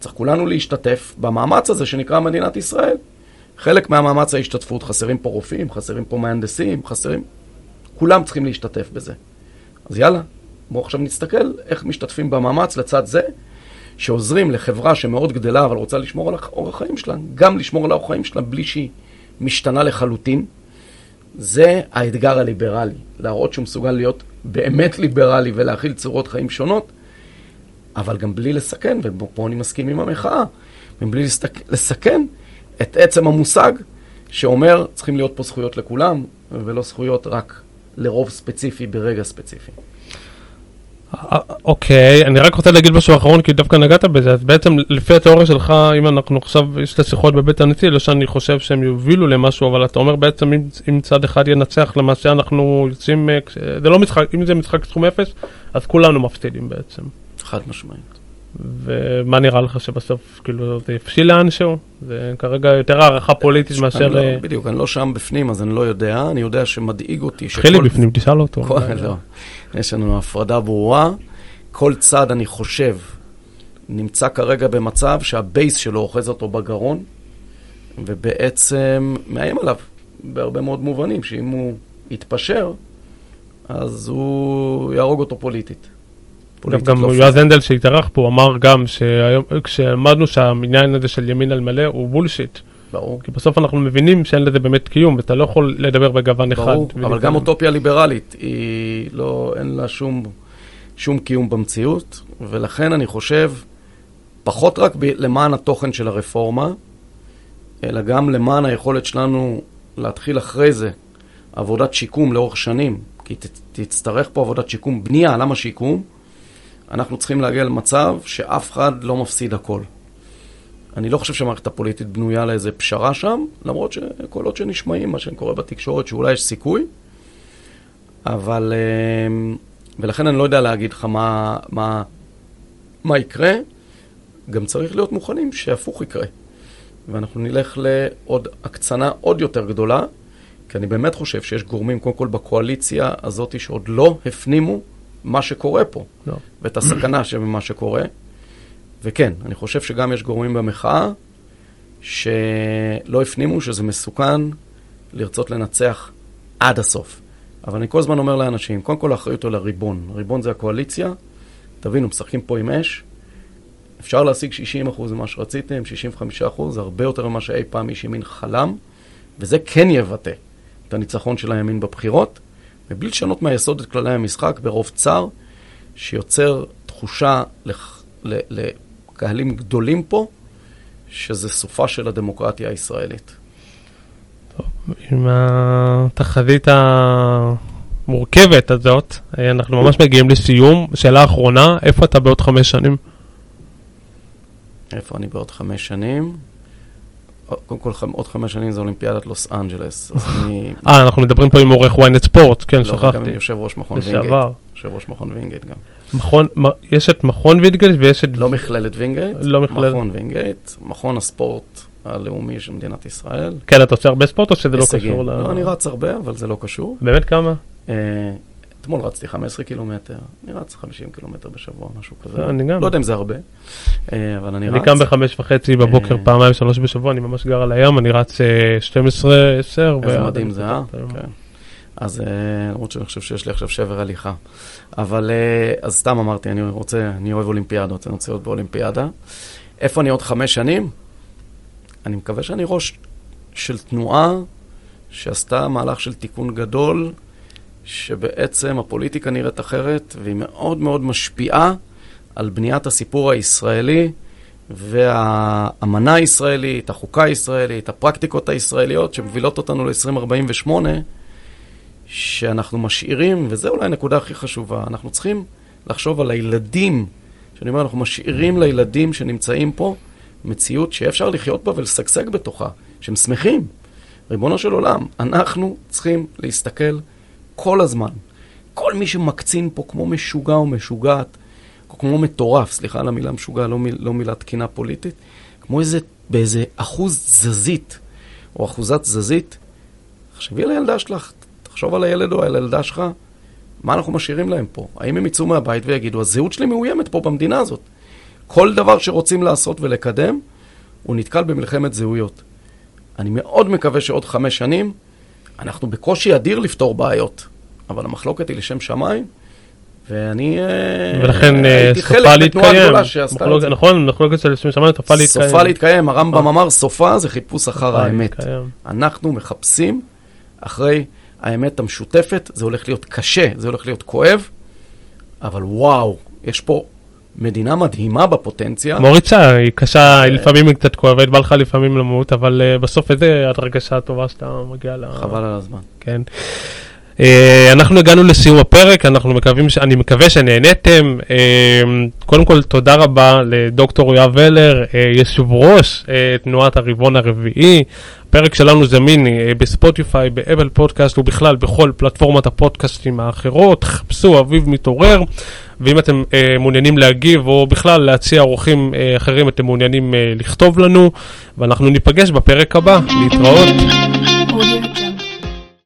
A: צריך כולנו להשתתף במאמץ הזה שנקרא מדינת ישראל. חלק מהמאמץ ההשתתפות, חסרים פה רופאים, חסרים פה מהנדסים, חסרים... כולם צריכים להשתתף בזה. אז יאללה, בואו עכשיו נסתכל איך משתתפים במאמץ לצד זה, שעוזרים לחברה שמאוד גדלה אבל רוצה לשמור על אורח החיים שלה, גם לשמור על האורח החיים שלה בלי שהיא משתנה לחלוטין. זה האתגר הליברלי, להראות שהוא מסוגל להיות באמת ליברלי ולהכיל צורות חיים שונות, אבל גם בלי לסכן, ופה אני מסכים עם המחאה, מבלי לסכן את עצם המושג שאומר צריכים להיות פה זכויות לכולם, ולא זכויות רק לרוב ספציפי ברגע ספציפי.
B: אוקיי, אני רק רוצה להגיד משהו אחרון, כי דווקא נגעת בזה, אז בעצם לפי התיאוריה שלך, אם אנחנו עכשיו, יש את השיחות בבית הנשיא, לא שאני חושב שהם יובילו למשהו, אבל אתה אומר בעצם אם, אם צד אחד ינצח, למעשה אנחנו יוצאים, אה, זה לא משחק, אם זה משחק סכום אפס, אז כולנו מפסידים בעצם.
A: חד משמעית.
B: ומה נראה לך שבסוף, כאילו, זה יפשיל לאנשהו? זה כרגע יותר הערכה פוליטית מאשר...
A: לא, בדיוק, אני לא שם בפנים, אז אני לא יודע. אני יודע שמדאיג אותי
B: שכל... חילי בפנים, תשאל אותו.
A: כל, לא, יש לנו הפרדה ברורה. כל צד, אני חושב, נמצא כרגע במצב שהבייס שלו אוחז אותו בגרון, ובעצם מאיים עליו בהרבה מאוד מובנים, שאם הוא יתפשר, אז הוא יהרוג אותו פוליטית.
B: פוליטית גם לא יועז הנדל שהתארח פה אמר גם כשעמדנו שהעניין הזה של ימין על מלא הוא בולשיט.
A: ברור.
B: כי בסוף אנחנו מבינים שאין לזה באמת קיום, ואתה לא יכול לדבר בגוון אחד.
A: ברור, אבל גם אוטופיה ליברלית, היא לא, אין לה שום, שום קיום במציאות, ולכן אני חושב, פחות רק ב, למען התוכן של הרפורמה, אלא גם למען היכולת שלנו להתחיל אחרי זה עבודת שיקום לאורך שנים, כי ת, תצטרך פה עבודת שיקום, בנייה, למה שיקום? אנחנו צריכים להגיע למצב שאף אחד לא מפסיד הכל. אני לא חושב שהמערכת הפוליטית בנויה לאיזה פשרה שם, למרות שקולות שנשמעים, מה שקורה בתקשורת, שאולי יש סיכוי, אבל... אה, ולכן אני לא יודע להגיד לך מה, מה, מה יקרה. גם צריך להיות מוכנים שהפוך יקרה. ואנחנו נלך לעוד הקצנה עוד יותר גדולה, כי אני באמת חושב שיש גורמים, קודם כל בקואליציה הזאת, שעוד לא הפנימו מה שקורה פה, לא. ואת הסכנה שבמה שקורה. וכן, אני חושב שגם יש גורמים במחאה שלא הפנימו שזה מסוכן לרצות לנצח עד הסוף. אבל אני כל הזמן אומר לאנשים, קודם כל האחריות על הריבון. הריבון זה הקואליציה, תבינו, משחקים פה עם אש, אפשר להשיג 60% ממה שרציתם, 65%, זה הרבה יותר ממה שאי פעם איש ימין חלם, וזה כן יבטא את הניצחון של הימין בבחירות. מבלי לשנות מהיסוד את כללי המשחק ברוב צר, שיוצר תחושה לח... לקהלים גדולים פה, שזה סופה של הדמוקרטיה הישראלית.
B: טוב, עם התחזית המורכבת הזאת, אנחנו ממש מגיעים לסיום. שאלה אחרונה, איפה אתה בעוד חמש שנים?
A: איפה אני בעוד חמש שנים? קודם כל, עוד חמש שנים זה אולימפיאדת לוס אנג'לס.
B: אה, אנחנו מדברים פה עם עורך ynet ספורט, כן, שכחתי.
A: לא, גם יושב ראש מכון וינגייט. לשעבר. יושב ראש מכון וינגייט גם.
B: מכון, יש את מכון וינגייט ויש את...
A: לא מכללת וינגייט,
B: לא מכללת.
A: מכון וינגייט, מכון הספורט הלאומי של מדינת ישראל.
B: כן, אתה עושה הרבה ספורט או שזה לא קשור ל...
A: לא, אני רץ הרבה, אבל זה לא קשור.
B: באמת כמה?
A: אה, אתמול רצתי 15 קילומטר, אני רץ 50 קילומטר בשבוע, משהו כזה.
B: אני גם.
A: לא יודע אם זה הרבה, אה, אבל אני רץ.
B: אני קם בחמש וחצי בבוקר, אה, פעמיים, שלוש בשבוע, אני ממש גר על הים, אני רץ 12, 10.
A: איזה מדהים זה, אה? כן. אז למרות שאני חושב שיש לי עכשיו שבר הליכה. אבל, אז סתם אמרתי, אני רוצה, אני אוהב אולימפיאדות, אני רוצה להיות באולימפיאדה. איפה אני עוד חמש שנים? אני מקווה שאני ראש של תנועה שעשתה מהלך של תיקון גדול שבעצם הפוליטיקה נראית אחרת, והיא מאוד מאוד משפיעה על בניית הסיפור הישראלי והאמנה הישראלית, החוקה הישראלית, הפרקטיקות הישראליות שמובילות אותנו ל-2048, שאנחנו משאירים, וזו אולי הנקודה הכי חשובה, אנחנו צריכים לחשוב על הילדים, שאני אומר, אנחנו משאירים לילדים שנמצאים פה מציאות שאפשר לחיות בה ולשגשג בתוכה, שהם שמחים. ריבונו של עולם, אנחנו צריכים להסתכל כל הזמן. כל מי שמקצין פה כמו משוגע או משוגעת, כמו מטורף, סליחה על המילה משוגע, לא, מיל, לא מילה תקינה פוליטית, כמו איזה, באיזה אחוז תזזית, או אחוזת תזזית, תחשבי על הילדה שלך, תחשוב על הילד או על הילדה שלך, מה אנחנו משאירים להם פה? האם הם יצאו מהבית ויגידו, הזהות שלי מאוימת פה במדינה הזאת. כל דבר שרוצים לעשות ולקדם, הוא נתקל במלחמת זהויות. אני מאוד מקווה שעוד חמש שנים, אנחנו בקושי אדיר לפתור בעיות, אבל המחלוקת היא לשם שמיים, ואני אה,
B: ולכן אה,
A: הייתי חלק
B: להתקיים.
A: גדולה שעשתה את זה.
B: נכון, מחלוקת של לשם שמיים סופה להתקיים.
A: סופה להתקיים, הרמב"ם אמר, סופה זה חיפוש אחר האמת. אנחנו מחפשים אחרי האמת המשותפת, זה הולך להיות קשה, זה הולך להיות כואב, אבל וואו, יש פה מדינה מדהימה בפוטנציה.
B: כמו ריצה, היא קשה, היא לפעמים היא קצת כואבת, בא לך לפעמים למות, אבל אה, בסוף איזה הרגשה טובה שאתה מגיע ל...
A: חבל על הזמן.
B: כן. Uh, אנחנו הגענו לסיום הפרק, אנחנו מקווים. אני מקווה שנהניתם. קודם כל, תודה רבה לדוקטור יואב ולר, יושב ראש תנועת הרבעון הרביעי. הפרק שלנו זמין uh, בספוטיפיי, באבל פודקאסט ובכלל בכל פלטפורמת הפודקאסטים האחרות. חפשו אביב מתעורר, ואם אתם uh, מעוניינים להגיב או בכלל להציע אורחים uh, אחרים, אתם מעוניינים uh, לכתוב לנו, ואנחנו ניפגש בפרק הבא. להתראות.